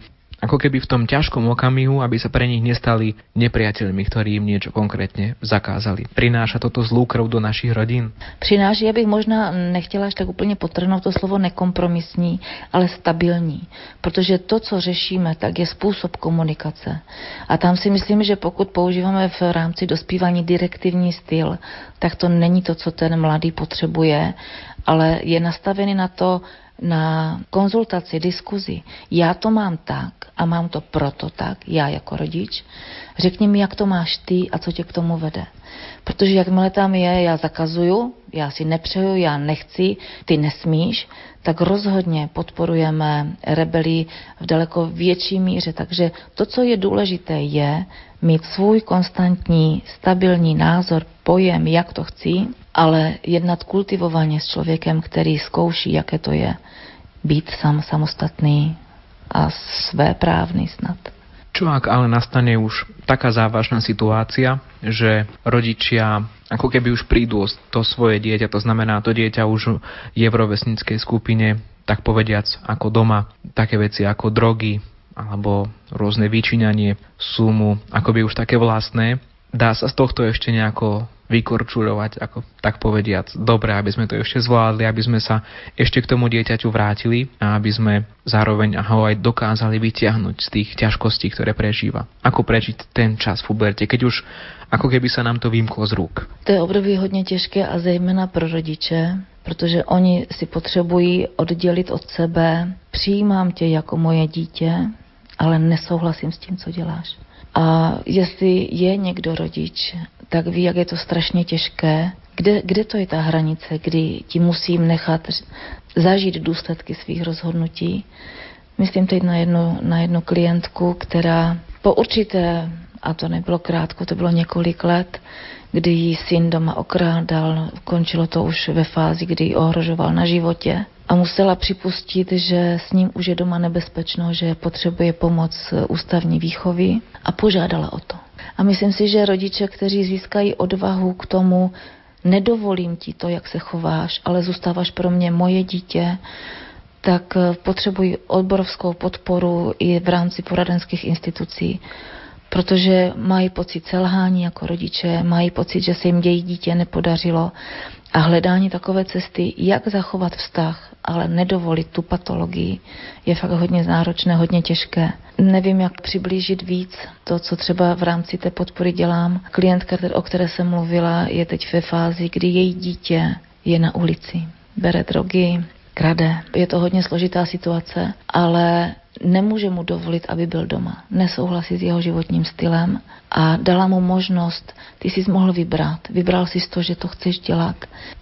ako keby v tom ťažkom okamihu, aby sa pre nich nestali nepriateľmi, ktorí im niečo konkrétne zakázali. Prináša toto zlú krv do našich rodín? Přináší, já bych možná nechtěla až tak úplně potrhnout to slovo nekompromisní, ale stabilní. Protože to, co řešíme, tak je způsob komunikace. A tam si myslím, že pokud používáme v rámci dospívání direktivní styl, tak to není to, co ten mladý potřebuje, ale je nastavený na to, na konzultaci, diskuzi. Já to mám tak a mám to proto tak, já jako rodič. Řekni mi, jak to máš ty a co tě k tomu vede. Protože jakmile tam je, já zakazuju, já si nepřeju, já nechci, ty nesmíš, tak rozhodně podporujeme rebelii v daleko větší míře. Takže to, co je důležité, je mít svůj konstantní, stabilní názor, pojem, jak to chci, ale jednat kultivovaně s člověkem, který zkouší, jaké to je být sám samostatný a svéprávny snad. Čo ak ale nastane už taká závažná situácia, že rodičia ako keby už prídu to svoje dieťa, to znamená, to dieťa už je v rovesníckej skupine, tak povediac, ako doma, také veci ako drogy alebo rôzne vyčíňanie sú mu akoby už také vlastné. Dá sa z tohto ešte nejako vykorčulovať, ako tak povediac, dobre, aby sme to ešte zvládli, aby sme sa ešte k tomu dieťaťu vrátili a aby sme zároveň ho aj dokázali vyťahnuť z tých ťažkostí, ktoré prežíva. Ako prežiť ten čas v puberte, keď už ako keby sa nám to vymklo z rúk. To je období hodně těžké a zejména pro rodiče, protože oni si potřebují oddělit od sebe, přijímám tě jako moje dítě, ale nesouhlasím s tím, co děláš. A jestli je někdo rodič, tak ví, jak je to strašně těžké. Kde, kde to je ta hranice, kdy ti musím nechat zažít důsledky svých rozhodnutí? Myslím teď na jednu, na jednu klientku, která po určité, a to nebylo krátko, to bylo několik let, kdy jí syn doma okrádal, končilo to už ve fázi, kdy ji ohrožoval na životě a musela připustit, že s ním už je doma nebezpečno, že potřebuje pomoc ústavní výchovy a požádala o to. A myslím si, že rodiče, kteří získají odvahu k tomu, nedovolím ti to, jak se chováš, ale zůstáváš pro mě moje dítě, tak potřebují odborovskou podporu i v rámci poradenských institucí protože mají pocit selhání jako rodiče, mají pocit, že se jim dějí dítě nepodařilo a hledání takové cesty, jak zachovat vztah, ale nedovolit tu patologii, je fakt hodně náročné, hodně těžké. Nevím, jak přiblížit víc to, co třeba v rámci té podpory dělám. Klientka, o které jsem mluvila, je teď ve fázi, kdy její dítě je na ulici. Bere drogy, krade. Je to hodně složitá situace, ale nemůže mu dovolit, aby byl doma. Nesouhlasí s jeho životním stylem a dala mu možnost, ty jsi mohl vybrat. Vybral si to, že to chceš dělat.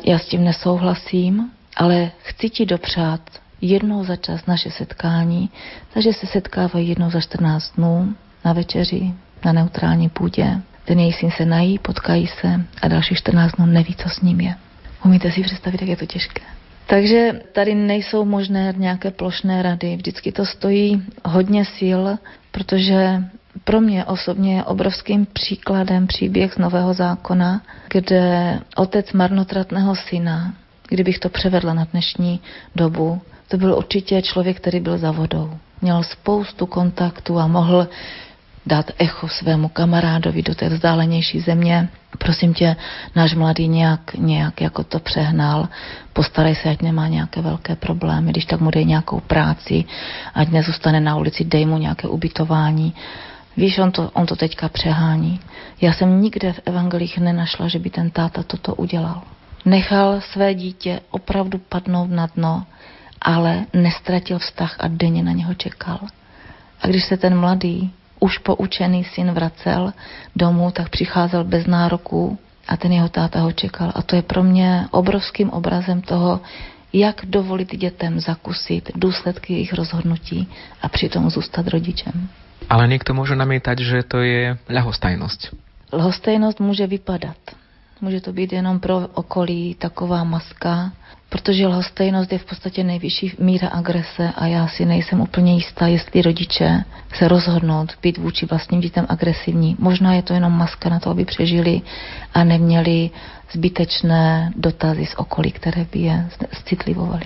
Já s tím nesouhlasím, ale chci ti dopřát jednou za čas naše setkání, takže se setkávají jednou za 14 dnů na večeři, na neutrální půdě. Ten její syn se nají, potkají se a další 14 dnů neví, co s ním je. Umíte si představit, jak je to těžké? Takže tady nejsou možné nějaké plošné rady. Vždycky to stojí hodně sil, protože pro mě osobně je obrovským příkladem příběh z Nového zákona, kde otec marnotratného syna, kdybych to převedla na dnešní dobu, to byl určitě člověk, který byl za vodou. Měl spoustu kontaktů a mohl dát echo svému kamarádovi do té vzdálenější země. Prosím tě, náš mladý nějak, nějak jako to přehnal, postarej se, ať nemá nějaké velké problémy, když tak mu dej nějakou práci, ať nezůstane na ulici, dej mu nějaké ubytování. Víš, on to, on to teďka přehání. Já jsem nikde v evangelích nenašla, že by ten táta toto udělal. Nechal své dítě opravdu padnout na dno, ale nestratil vztah a denně na něho čekal. A když se ten mladý už poučený syn vracel domů, tak přicházel bez nároků a ten jeho táta ho čekal. A to je pro mě obrovským obrazem toho, jak dovolit dětem zakusit důsledky jejich rozhodnutí a přitom zůstat rodičem. Ale někdo může namítať, že to je ľahostajnosť. Lhostejnost může vypadat. Může to být jenom pro okolí taková maska, protože lhostejnost je v podstatě nejvyšší míra agrese a já si nejsem úplně jistá, jestli rodiče se rozhodnou být vůči vlastním dětem agresivní. Možná je to jenom maska na to, aby přežili a neměli zbytečné dotazy z okolí, které by je citlivovaly.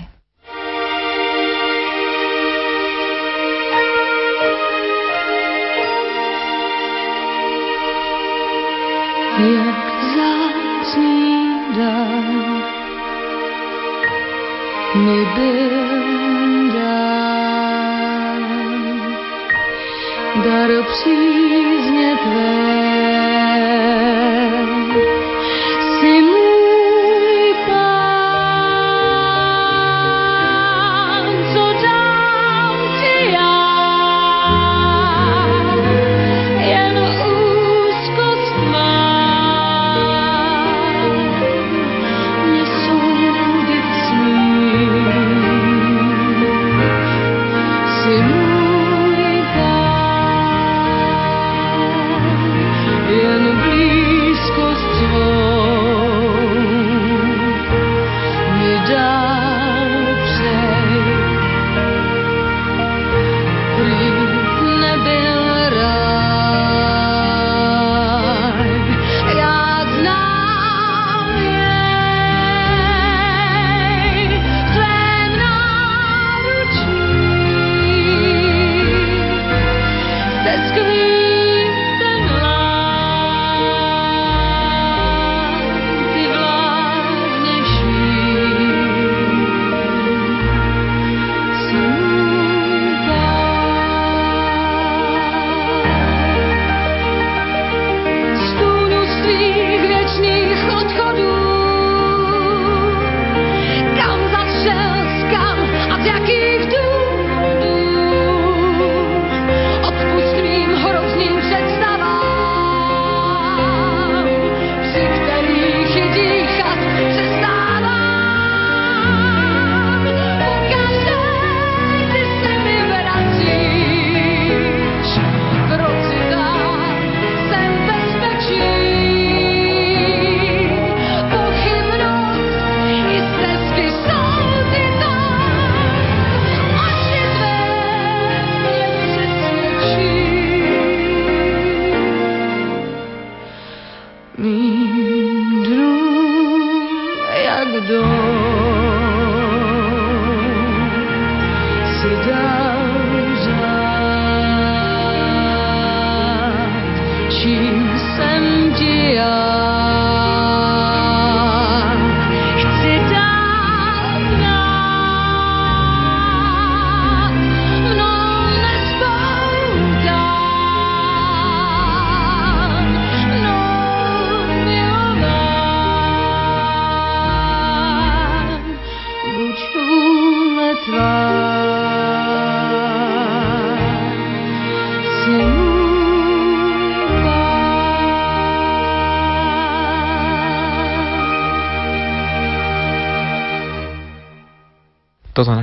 Jak mi byl dán. Dar přízně tvé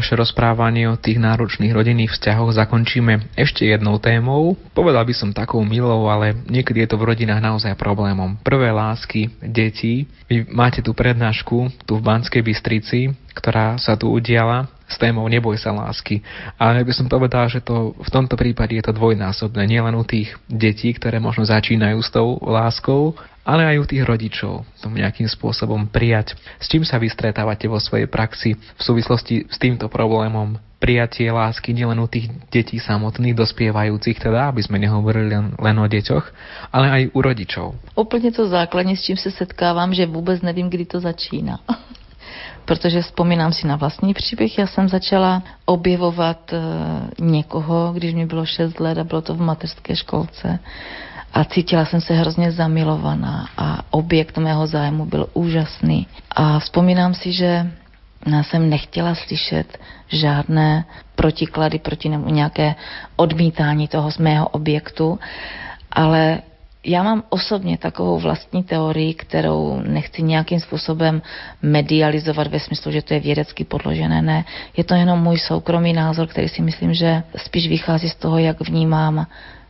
naše rozprávanie o tých náročných rodinných vzťahoch zakončíme ešte jednou témou. Povedal by som takou milou, ale niekedy je to v rodinách naozaj problémom. Prvé lásky detí. Vy máte tú prednášku tu v Banskej Bystrici, ktorá sa tu udiala s témou Neboj sa lásky. Ale by som povedal, že to v tomto prípade je to dvojnásobné. Nielen u tých detí, ktoré možno začínajú s tou láskou, ale aj u tých rodičov to nejakým spôsobom prijať. S čím sa vy stretávate vo svojej praxi v súvislosti s týmto problémom prijatie lásky nielen u tých detí samotných, dospievajúcich teda, aby sme nehovorili len, len o deťoch, ale aj u rodičov. Úplně to základní, s čím se setkávám, že vůbec nevím, kdy to začíná. Protože vzpomínám si na vlastní příběh, já jsem začala objevovat e, někoho, když mi bylo 6 let a bylo to v mateřské školce a cítila jsem se hrozně zamilovaná a objekt mého zájmu byl úžasný. A vzpomínám si, že já jsem nechtěla slyšet žádné protiklady proti nebo nějaké odmítání toho z mého objektu, ale já mám osobně takovou vlastní teorii, kterou nechci nějakým způsobem medializovat ve smyslu, že to je vědecky podložené. Ne, je to jenom můj soukromý názor, který si myslím, že spíš vychází z toho, jak vnímám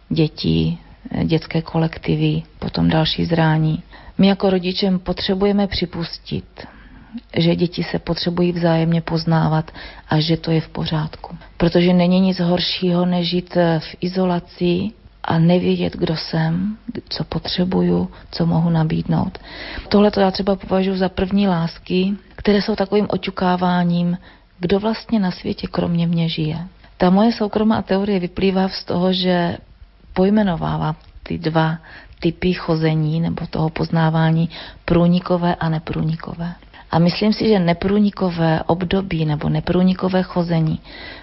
děti, dětské kolektivy, potom další zrání. My jako rodiče potřebujeme připustit, že děti se potřebují vzájemně poznávat a že to je v pořádku. Protože není nic horšího, než žít v izolaci a nevědět, kdo jsem, co potřebuju, co mohu nabídnout. Tohle to já třeba považuji za první lásky, které jsou takovým oťukáváním, kdo vlastně na světě kromě mě žije. Ta moje soukromá teorie vyplývá z toho, že pojmenovává ty dva typy chození nebo toho poznávání průnikové a neprůnikové. A myslím si, že neprůnikové období nebo neprůnikové chození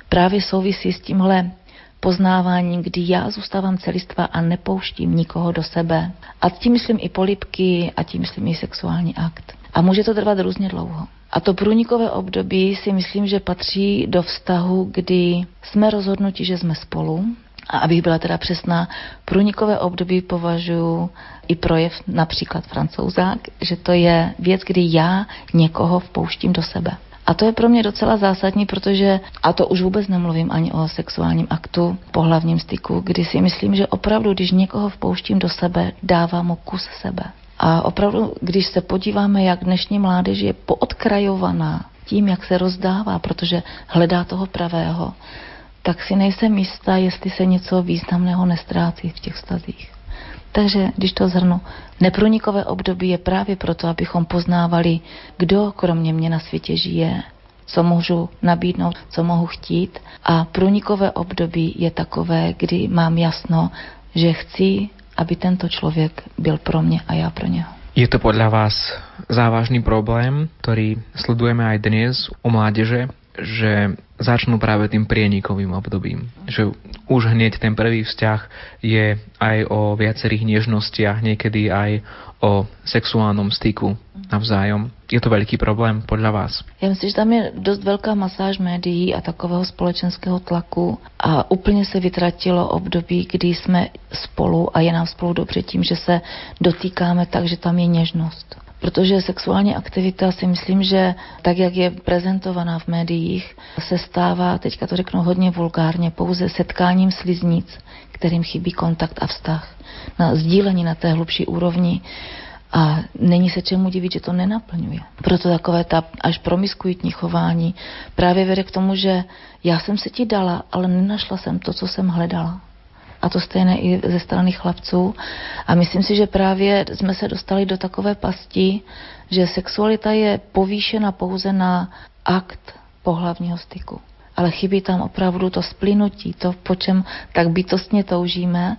právě souvisí s tímhle poznáváním, kdy já zůstávám celistva a nepouštím nikoho do sebe. A tím myslím i polipky a tím myslím i sexuální akt. A může to trvat různě dlouho. A to průnikové období si myslím, že patří do vztahu, kdy jsme rozhodnuti, že jsme spolu, a abych byla teda přesná, průnikové období považuji i projev například francouzák, že to je věc, kdy já někoho vpouštím do sebe. A to je pro mě docela zásadní, protože, a to už vůbec nemluvím ani o sexuálním aktu, pohlavním styku, kdy si myslím, že opravdu, když někoho vpouštím do sebe, dávám mu kus sebe. A opravdu, když se podíváme, jak dnešní mládež je poodkrajovaná tím, jak se rozdává, protože hledá toho pravého, tak si nejsem jistá, jestli se něco významného nestrácí v těch vztazích. Takže, když to zhrnu, nepronikové období je právě proto, abychom poznávali, kdo kromě mě na světě žije, co můžu nabídnout, co mohu chtít. A průnikové období je takové, kdy mám jasno, že chci, aby tento člověk byl pro mě a já pro něho. Je to podľa vás závažný problém, ktorý sledujeme aj dnes u mládeže, že začnú práve tým prienikovým obdobím. Že už hneď ten prvý vzťah je aj o viacerých nežnostiach, niekedy aj o sexuálnom styku navzájom. Je to veľký problém podľa vás? Já myslím, že tam je dost velká masáž médií a takového společenského tlaku a úplně se vytratilo období, kdy jsme spolu a je nám spolu dobře tím, že se dotýkáme tak, že tam je něžnost. Protože sexuální aktivita si myslím, že tak, jak je prezentovaná v médiích, se stává, teďka to řeknu hodně vulgárně, pouze setkáním sliznic, kterým chybí kontakt a vztah. Na sdílení na té hlubší úrovni a není se čemu divit, že to nenaplňuje. Proto takové ta až promiskuitní chování právě vede k tomu, že já jsem se ti dala, ale nenašla jsem to, co jsem hledala. A to stejné i ze strany chlapců. A myslím si, že právě jsme se dostali do takové pasti, že sexualita je povýšena pouze na akt pohlavního styku. Ale chybí tam opravdu to splynutí, to, po čem tak bytostně toužíme.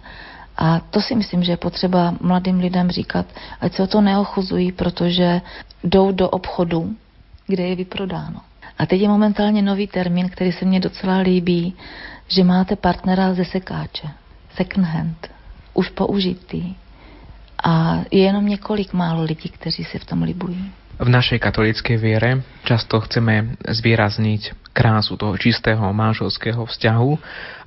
A to si myslím, že je potřeba mladým lidem říkat, ať se o to neochuzují, protože jdou do obchodu, kde je vyprodáno. A teď je momentálně nový termín, který se mně docela líbí, že máte partnera ze sekáče, second hand, už použitý. A je jenom několik málo lidí, kteří si v tom libují. V našej katolíckej viere často chceme zvýrazniť krásu toho čistého manželského vzťahu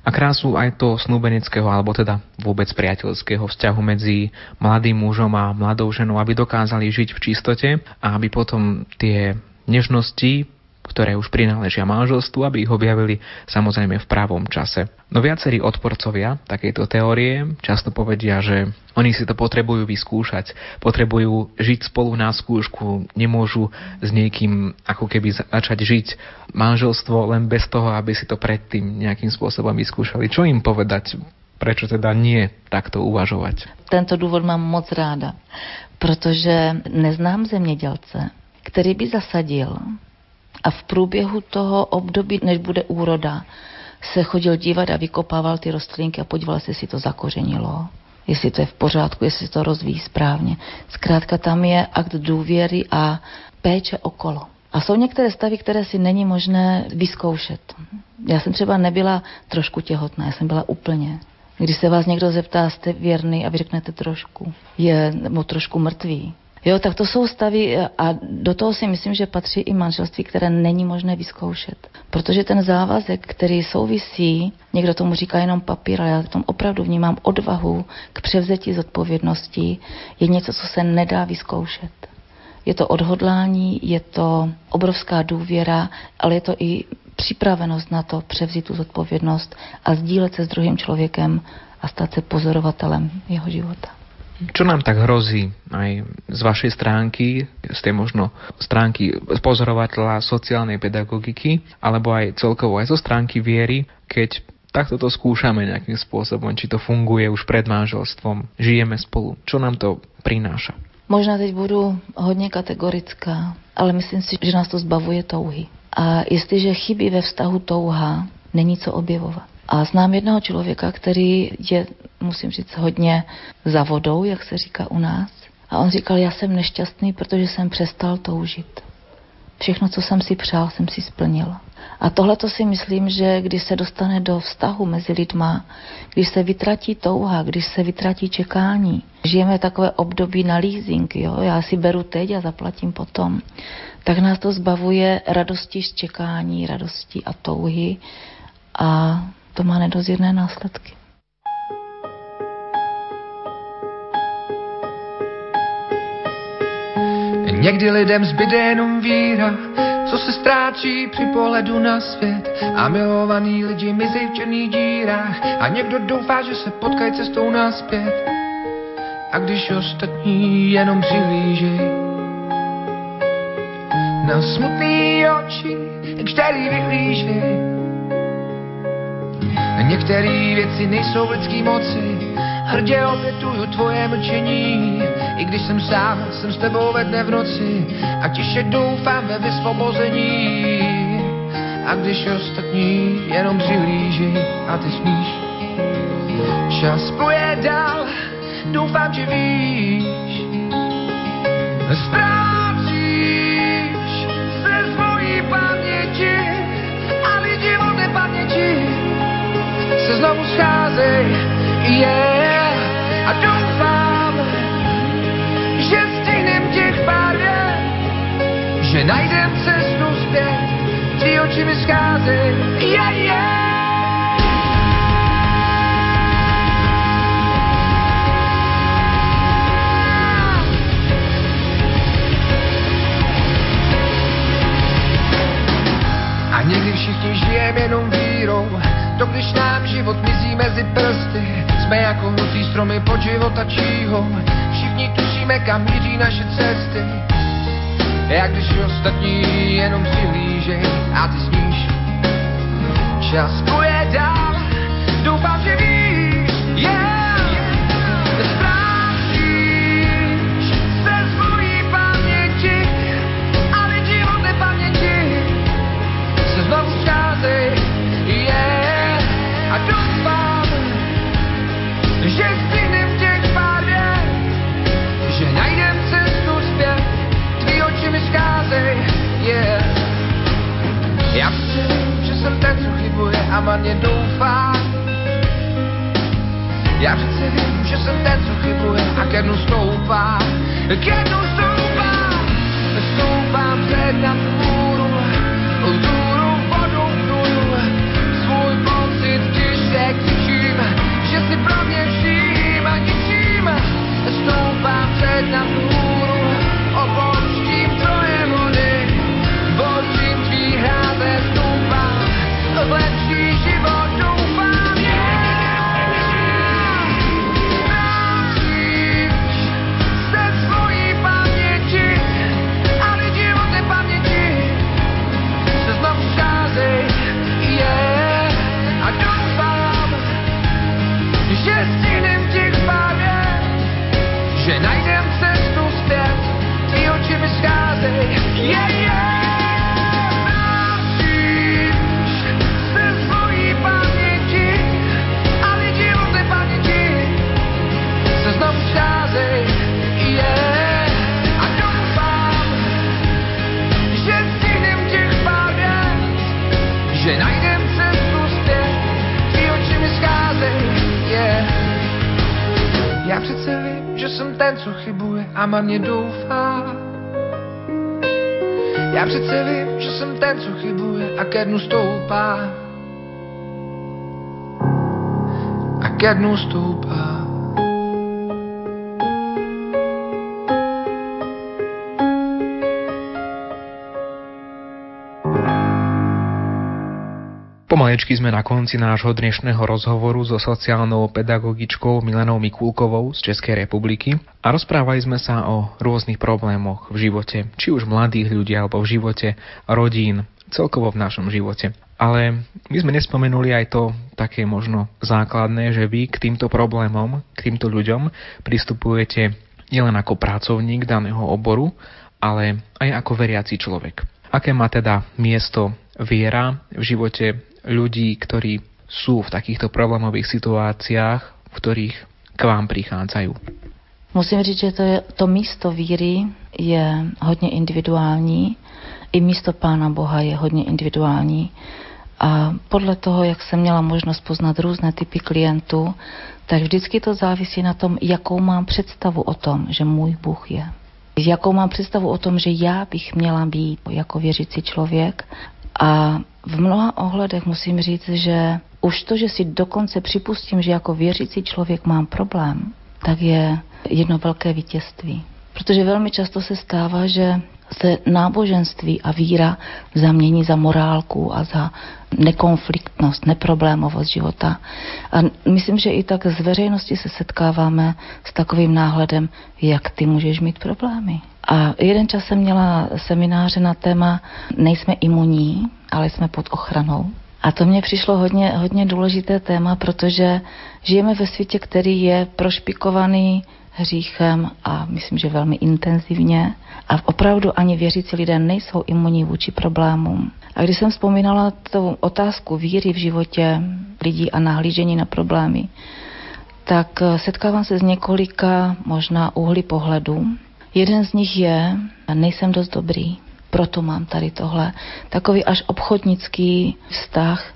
a krásu aj toho snúbenického alebo teda vôbec priateľského vzťahu medzi mladým mužom a mladou ženou, aby dokázali žiť v čistote a aby potom tie nežnosti ktoré už prináležia manželstvu, aby ich objavili samozrejme v pravom čase. No viacerí odporcovia takejto teórie často povedia, že oni si to potrebujú vyskúšať, potrebujú žiť spolu na skúšku, nemôžu s niekým ako keby začať žiť manželstvo len bez toho, aby si to predtým nejakým spôsobom vyskúšali. Čo im povedať? Prečo teda nie takto uvažovať? Tento důvod mám moc ráda, protože neznám zemědělce, který by zasadil a v průběhu toho období, než bude úroda, se chodil dívat a vykopával ty rostlinky a podíval se, jestli to zakořenilo, jestli to je v pořádku, jestli to rozvíjí správně. Zkrátka tam je akt důvěry a péče okolo. A jsou některé stavy, které si není možné vyzkoušet. Já jsem třeba nebyla trošku těhotná, já jsem byla úplně. Když se vás někdo zeptá, jste věrný a vy řeknete trošku, je nebo trošku mrtvý, Jo, tak to jsou stavy a do toho si myslím, že patří i manželství, které není možné vyzkoušet. Protože ten závazek, který souvisí, někdo tomu říká jenom papír, ale já v tom opravdu vnímám odvahu k převzetí zodpovědnosti, je něco, co se nedá vyzkoušet. Je to odhodlání, je to obrovská důvěra, ale je to i připravenost na to převzít tu zodpovědnost a sdílet se s druhým člověkem a stát se pozorovatelem jeho života. Čo nám tak hrozí aj z vašej stránky, z tej možno stránky pozorovateľa sociálnej pedagogiky, alebo aj celkovo aj zo stránky viery, keď takto to skúšame nejakým spôsobom, či to funguje už pred manželstvom, žijeme spolu. Čo nám to prináša? Možná teď budu hodně kategorická, ale myslím si, že nás to zbavuje touhy. A jestliže chybí ve vztahu touha, není co objevovat. A znám jednoho člověka, který je, musím říct, hodně za vodou, jak se říká u nás. A on říkal, já jsem nešťastný, protože jsem přestal toužit. Všechno, co jsem si přál, jsem si splnil. A tohle to si myslím, že když se dostane do vztahu mezi lidma, když se vytratí touha, když se vytratí čekání, žijeme takové období na leasing, jo? já si beru teď a zaplatím potom, tak nás to zbavuje radosti z čekání, radosti a touhy a to má nedozírné následky. Někdy lidem zbyde jenom víra, co se ztrácí při pohledu na svět. A milovaný lidi mizí v černých dírách a někdo doufá, že se potkají cestou naspět. A když ostatní jenom přihlíží na smutný oči, který vyhlíží, Některé věci nejsou v lidský moci, hrdě obětuju tvoje mlčení. I když jsem sám, jsem s tebou ve dne v noci a tiše doufám ve vysvobození. A když ostatní jenom přihlíží a ty sníš, čas poje dál, doufám, že víš. Ztrácíš se z mojí paměti a lidi od nepaměti se znovu scházej, yeah. A doufám, že stihnem těch pár vět, že najdem cestu zpět, ty oči mi scházej, yeah, yeah. A někdy všichni žijeme jenom vírou, to když nám život mizí mezi prsty Jsme jako hnutý stromy pod životačího Všichni tušíme, kam míří naše cesty. Jak když ostatní jenom přihlížej a ty sníš. Čas půjde dál, Dnu stoupá. Pomalečky sme na konci nášho dnešného rozhovoru so sociálnou pedagogičkou Milenou Mikulkovou z Českej republiky a rozprávali sme sa o rôznych problémoch v živote, či už mladých ľudí alebo v živote rodín, celkovo v našom živote. Ale my sme nespomenuli aj to také možno základné, že vy k týmto problémom, k týmto ľuďom pristupujete nielen ako pracovník daného oboru, ale aj ako veriaci človek. Aké má teda miesto viera v živote ľudí, ktorí sú v takýchto problémových situáciách, v ktorých k vám prichádzajú? Musím říct, že to, je, to místo víry je hodně individuální, i místo Pána Boha je hodně individuální. A podle toho, jak jsem měla možnost poznat různé typy klientů, tak vždycky to závisí na tom, jakou mám představu o tom, že můj Bůh je. Jakou mám představu o tom, že já bych měla být jako věřící člověk. A v mnoha ohledech musím říct, že už to, že si dokonce připustím, že jako věřící člověk mám problém, tak je jedno velké vítězství. Protože velmi často se stává, že se náboženství a víra zamění za morálku a za nekonfliktnost, neproblémovost života. A myslím, že i tak z veřejnosti se setkáváme s takovým náhledem, jak ty můžeš mít problémy. A jeden čas jsem měla semináře na téma Nejsme imunní, ale jsme pod ochranou. A to mně přišlo hodně, hodně důležité téma, protože žijeme ve světě, který je prošpikovaný hříchem a myslím, že velmi intenzivně. A opravdu ani věřící lidé nejsou imunní vůči problémům. A když jsem vzpomínala tu otázku víry v životě lidí a nahlížení na problémy, tak setkávám se s několika možná úhly pohledu. Jeden z nich je, nejsem dost dobrý, proto mám tady tohle. Takový až obchodnický vztah,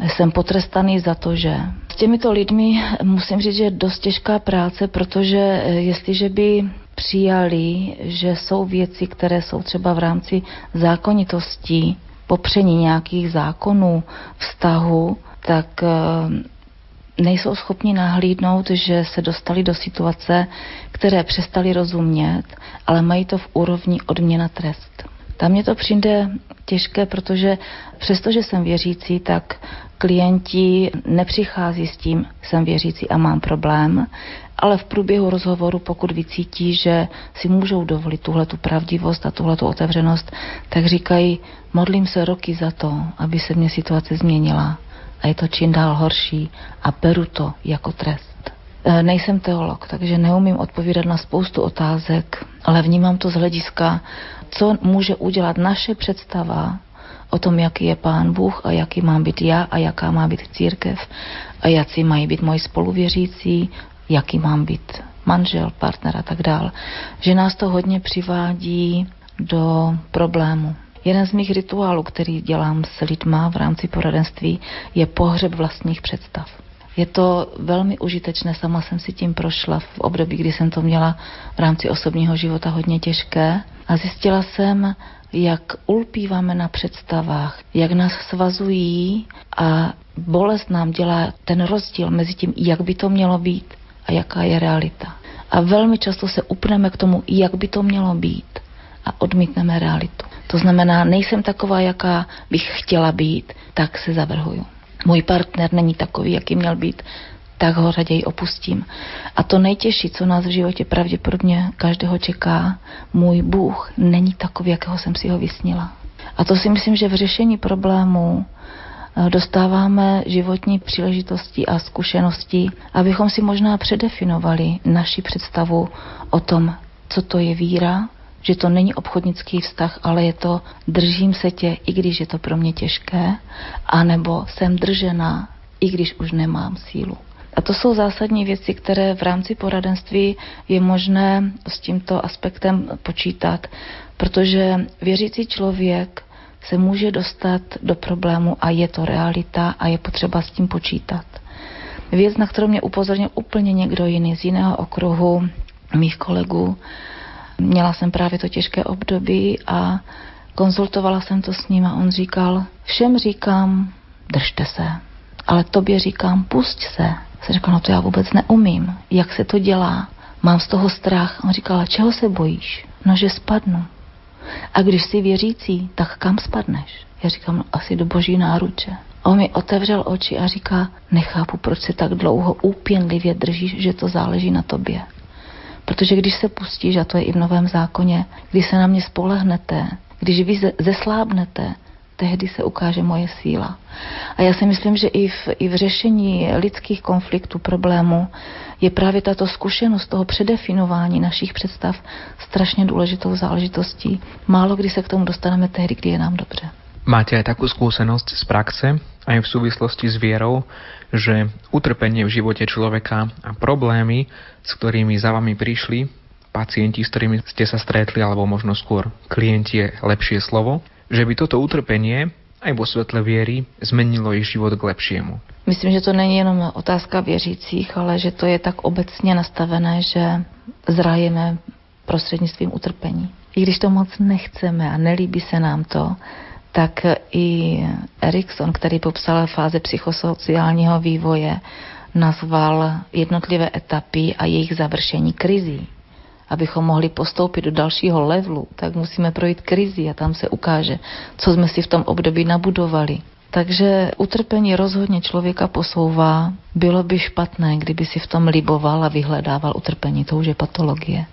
jsem potrestaný za to, že s těmito lidmi musím říct, že je dost těžká práce, protože jestliže by přijali, že jsou věci, které jsou třeba v rámci zákonitostí, popření nějakých zákonů, vztahu, tak nejsou schopni nahlídnout, že se dostali do situace, které přestali rozumět, ale mají to v úrovni odměna trest. Tam mě to přijde těžké, protože přestože jsem věřící, tak klienti nepřichází s tím, jsem věřící a mám problém, ale v průběhu rozhovoru, pokud vycítí, že si můžou dovolit tuhle tu pravdivost a tuhle tu otevřenost, tak říkají, modlím se roky za to, aby se mě situace změnila a je to čím dál horší a beru to jako trest. Nejsem teolog, takže neumím odpovídat na spoustu otázek, ale vnímám to z hlediska, co může udělat naše představa o tom, jaký je Pán Bůh a jaký mám být já a jaká má být církev a jaký mají být moji spoluvěřící, jaký mám být manžel, partner a tak dál. Že nás to hodně přivádí do problému. Jeden z mých rituálů, který dělám s lidma v rámci poradenství, je pohřeb vlastních představ. Je to velmi užitečné, sama jsem si tím prošla v období, kdy jsem to měla v rámci osobního života hodně těžké a zjistila jsem, jak ulpíváme na představách, jak nás svazují a bolest nám dělá ten rozdíl mezi tím, jak by to mělo být a jaká je realita. A velmi často se upneme k tomu, jak by to mělo být a odmítneme realitu. To znamená, nejsem taková, jaká bych chtěla být, tak se zavrhuju. Můj partner není takový, jaký měl být, tak ho raději opustím. A to nejtěžší, co nás v životě pravděpodobně každého čeká, můj Bůh není takový, jakého jsem si ho vysnila. A to si myslím, že v řešení problémů eh, dostáváme životní příležitosti a zkušenosti, abychom si možná předefinovali naši představu o tom, co to je víra, že to není obchodnický vztah, ale je to držím se tě, i když je to pro mě těžké, anebo jsem držena, i když už nemám sílu. A to jsou zásadní věci, které v rámci poradenství je možné s tímto aspektem počítat, protože věřící člověk se může dostat do problému a je to realita a je potřeba s tím počítat. Věc, na kterou mě upozornil úplně někdo jiný z jiného okruhu mých kolegů, Měla jsem právě to těžké období a konzultovala jsem to s ním a on říkal, všem říkám, držte se, ale tobě říkám, pusť se. Jsem říkal, no to já vůbec neumím, jak se to dělá, mám z toho strach. On říkal, čeho se bojíš? No, že spadnu. A když jsi věřící, tak kam spadneš? Já říkám, no, asi do boží náruče. A on mi otevřel oči a říká, nechápu, proč se tak dlouho úpěnlivě držíš, že to záleží na tobě. Protože když se pustíš, a to je i v Novém zákoně, když se na mě spolehnete, když vy zeslábnete, tehdy se ukáže moje síla. A já si myslím, že i v, i v řešení lidských konfliktů, problémů, je právě tato zkušenost toho předefinování našich představ strašně důležitou záležitostí. Málo kdy se k tomu dostaneme tehdy, kdy je nám dobře. Máte aj takú skúsenosť z praxe, aj v súvislosti s vierou, že utrpenie v živote človeka a problémy, s ktorými za vami prišli, pacienti, s ktorými ste sa stretli, alebo možno skôr klienti je lepšie slovo, že by toto utrpenie aj vo svetle viery zmenilo ich život k lepšiemu. Myslím, že to není jenom otázka věřících, ale že to je tak obecně nastavené, že zrajeme prostřednictvím utrpení. I když to moc nechceme a nelíbí se nám to, tak i Erikson, který popsal fáze psychosociálního vývoje, nazval jednotlivé etapy a jejich završení krizí. Abychom mohli postoupit do dalšího levelu, tak musíme projít krizi a tam se ukáže, co jsme si v tom období nabudovali. Takže utrpení rozhodně člověka posouvá. Bylo by špatné, kdyby si v tom liboval a vyhledával utrpení. To už je patologie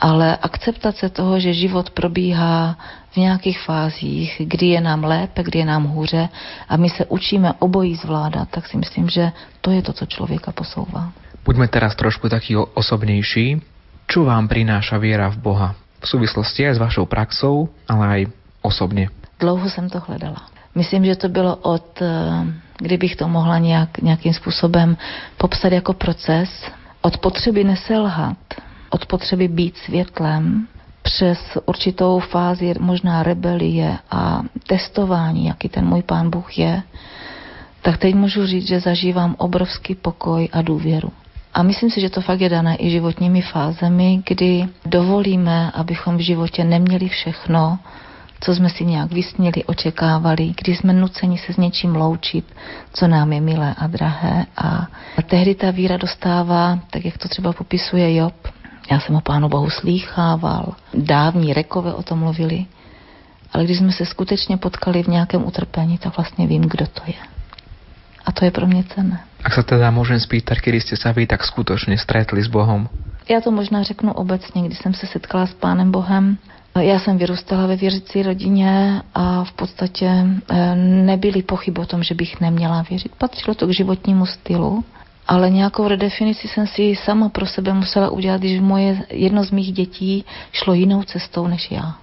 ale akceptace toho, že život probíhá v nějakých fázích, kdy je nám lépe, kdy je nám hůře a my se učíme obojí zvládat, tak si myslím, že to je to, co člověka posouvá. Buďme teraz trošku taký osobnější. Čo vám prináša viera v Boha? V souvislosti aj s vašou praxou, ale aj osobně. Dlouho jsem to hledala. Myslím, že to bylo od, eh, kdybych to mohla nějak, nějakým způsobem popsat jako proces, od potřeby neselhat, od potřeby být světlem přes určitou fázi možná rebelie a testování, jaký ten můj pán Bůh je, tak teď můžu říct, že zažívám obrovský pokoj a důvěru. A myslím si, že to fakt je dané i životními fázemi, kdy dovolíme, abychom v životě neměli všechno, co jsme si nějak vysněli, očekávali, kdy jsme nuceni se s něčím loučit, co nám je milé a drahé. A tehdy ta víra dostává, tak jak to třeba popisuje Job, já jsem o Pánu Bohu slýchával, dávní rekové o tom mluvili, ale když jsme se skutečně potkali v nějakém utrpení, tak vlastně vím, kdo to je. A to je pro mě cenné. Ak se teda můžem spýtať, kdy jste se vy tak skutečně stretli s Bohem? Já to možná řeknu obecně, když jsem se setkala s Pánem Bohem. Já jsem vyrůstala ve věřící rodině a v podstatě eh, nebyly pochyb o tom, že bych neměla věřit. Patřilo to k životnímu stylu ale nějakou redefinici jsem si sama pro sebe musela udělat, když moje, jedno z mých dětí šlo jinou cestou než já.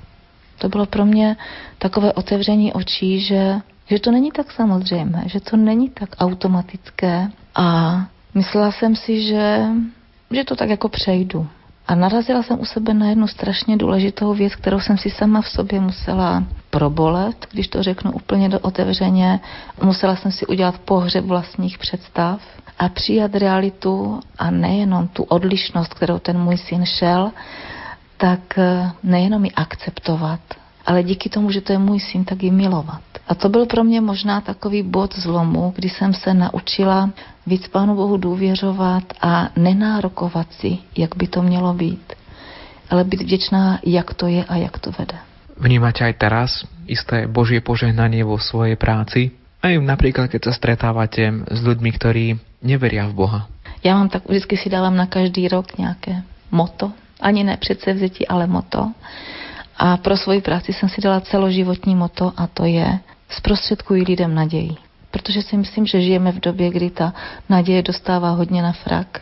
To bylo pro mě takové otevření očí, že, že to není tak samozřejmé, že to není tak automatické a myslela jsem si, že, že to tak jako přejdu. A narazila jsem u sebe na jednu strašně důležitou věc, kterou jsem si sama v sobě musela probolet, když to řeknu úplně do otevřeně. Musela jsem si udělat pohřeb vlastních představ a přijat realitu a nejenom tu odlišnost, kterou ten můj syn šel, tak nejenom ji akceptovat, ale díky tomu, že to je můj syn, tak ji milovat. A to byl pro mě možná takový bod zlomu, kdy jsem se naučila víc Pánu Bohu důvěřovat a nenárokovat si, jak by to mělo být, ale být vděčná, jak to je a jak to vede. Vnímate aj teraz isté Božie požehnanie vo svojej práci? Aj napríklad, keď sa stretávate s ľuďmi, ktorí neveria v Boha. Já mám tak, vždycky si dávám na každý rok nějaké moto, ani ne předsevzetí, ale moto. A pro svoji práci jsem si dala celoživotní moto a to je zprostředkují lidem naději. Protože si myslím, že žijeme v době, kdy ta naděje dostává hodně na frak.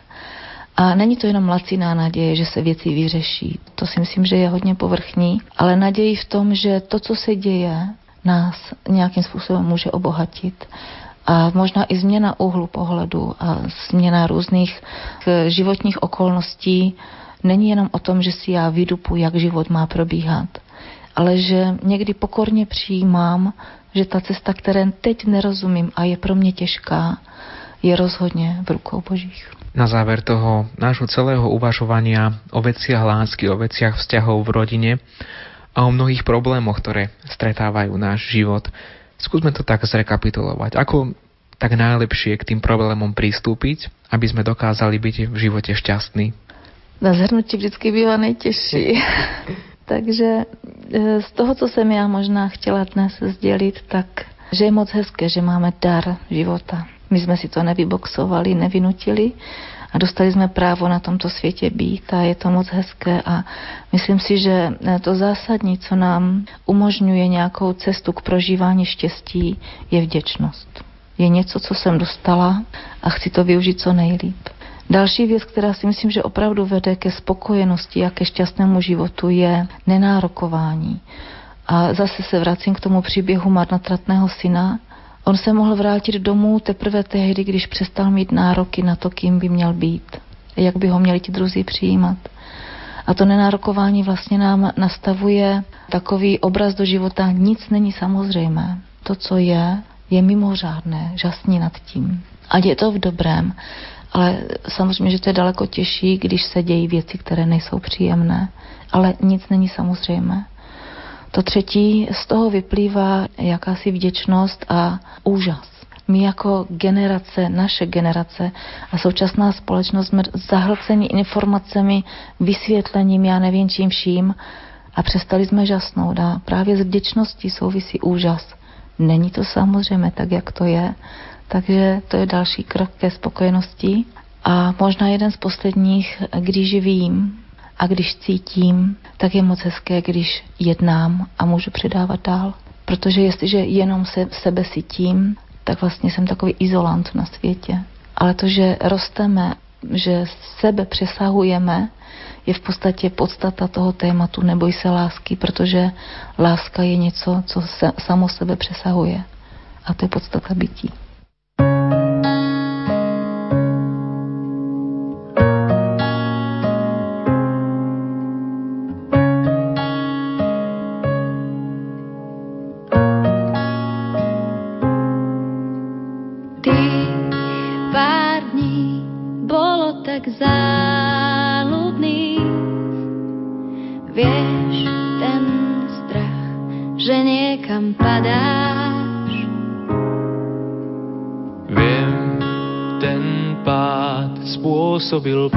A není to jenom laciná naděje, že se věci vyřeší. To si myslím, že je hodně povrchní, ale naději v tom, že to, co se děje, nás nějakým způsobem může obohatit. A možná i změna úhlu pohledu a změna různých eh, životních okolností není jenom o tom, že si já vydupu, jak život má probíhat, ale že někdy pokorně přijímám, že ta cesta, které teď nerozumím a je pro mě těžká, je rozhodně v rukou Božích. Na záver toho nášho celého uvažovania o veciach lásky, o veciach vzťahov v rodine a o mnohých problémoch, ktoré stretávajú náš život, skúsme to tak zrekapitulovať. Ako tak najlepšie k tým problémom pristúpiť, aby sme dokázali byť v živote šťastní? Na zhrnutí vždycky bývá nejtěžší. Takže e, z toho, co jsem já možná chtěla dnes sdělit, tak že je moc hezké, že máme dar života. My jsme si to nevyboxovali, nevynutili a dostali jsme právo na tomto světě být a je to moc hezké a myslím si, že e, to zásadní, co nám umožňuje nějakou cestu k prožívání štěstí, je vděčnost. Je něco, co jsem dostala a chci to využít co nejlíp. Další věc, která si myslím, že opravdu vede ke spokojenosti a ke šťastnému životu, je nenárokování. A zase se vracím k tomu příběhu marnotratného syna. On se mohl vrátit domů teprve tehdy, když přestal mít nároky na to, kým by měl být. Jak by ho měli ti druzí přijímat. A to nenárokování vlastně nám nastavuje takový obraz do života. Nic není samozřejmé. To, co je, je mimořádné. Žasní nad tím. Ať je to v dobrém, ale samozřejmě, že to je daleko těžší, když se dějí věci, které nejsou příjemné. Ale nic není samozřejmé. To třetí, z toho vyplývá jakási vděčnost a úžas. My jako generace, naše generace a současná společnost jsme zahlceni informacemi, vysvětlením, já nevím čím vším a přestali jsme žasnout a právě s vděčností souvisí úžas. Není to samozřejmě tak, jak to je, takže to je další krok ke spokojenosti. A možná jeden z posledních, když vím a když cítím, tak je moc hezké, když jednám a můžu předávat dál. Protože jestliže jenom se sebe cítím, tak vlastně jsem takový izolant na světě. Ale to, že rosteme, že sebe přesahujeme, je v podstatě podstata toho tématu neboj se lásky, protože láska je něco, co se, samo sebe přesahuje. A to je podstata bytí. Spôsobil byl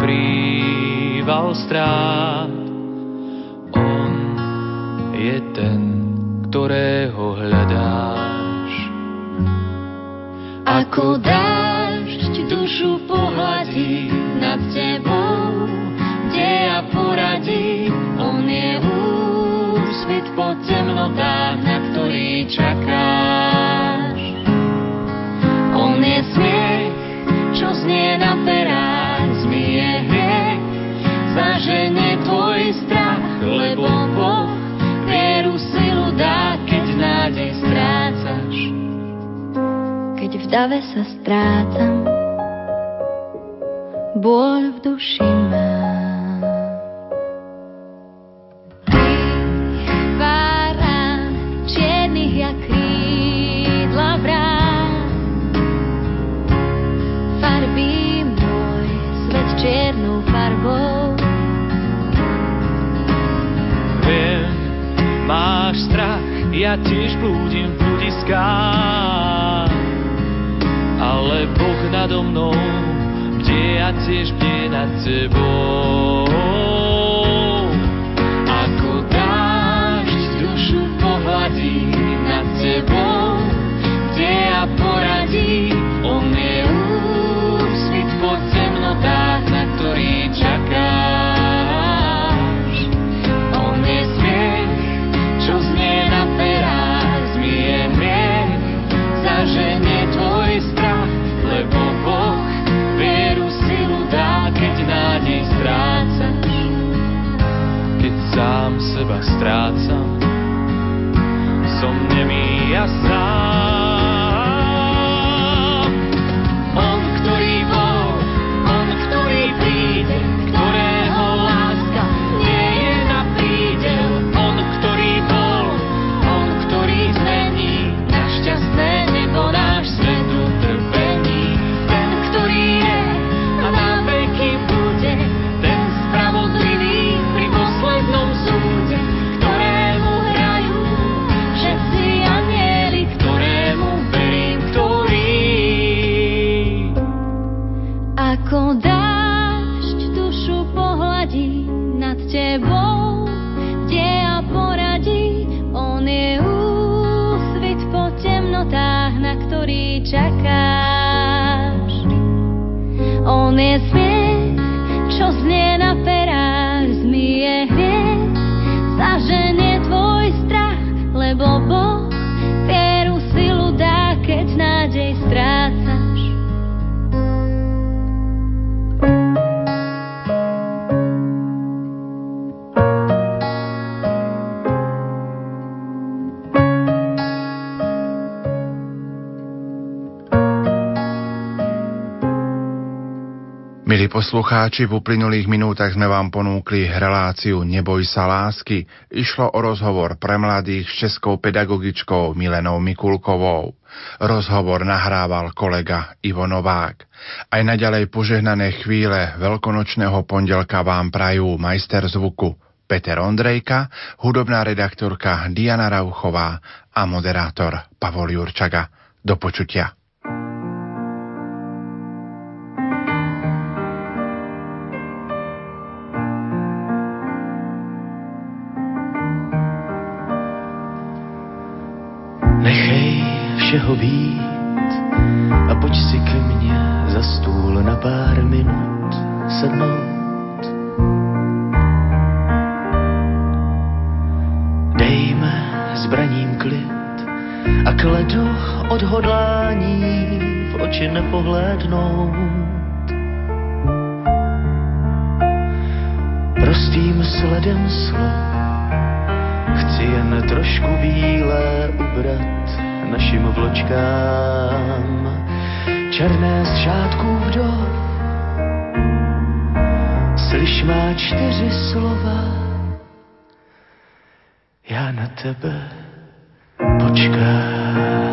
poslucháči, v uplynulých minútach sme vám ponúkli reláciu Neboj sa lásky. Išlo o rozhovor pre mladých s českou pedagogičkou Milenou Mikulkovou. Rozhovor nahrával kolega Ivo Novák. Aj naďalej požehnané chvíle veľkonočného pondelka vám prajú majster zvuku Peter Ondrejka, hudobná redaktorka Diana Rauchová a moderátor Pavol Jurčaga. Do počutia. Všeho být a pojď si ke mně za stůl na pár minut sednout. Dejme zbraním klid a kledu odhodlání v oči nepohlédnout. Prostým sledem slov Chci jen trošku bílé ubrat našim vločkám. Černé z šátků vdov. Slyš má čtyři slova. Já na tebe počkám.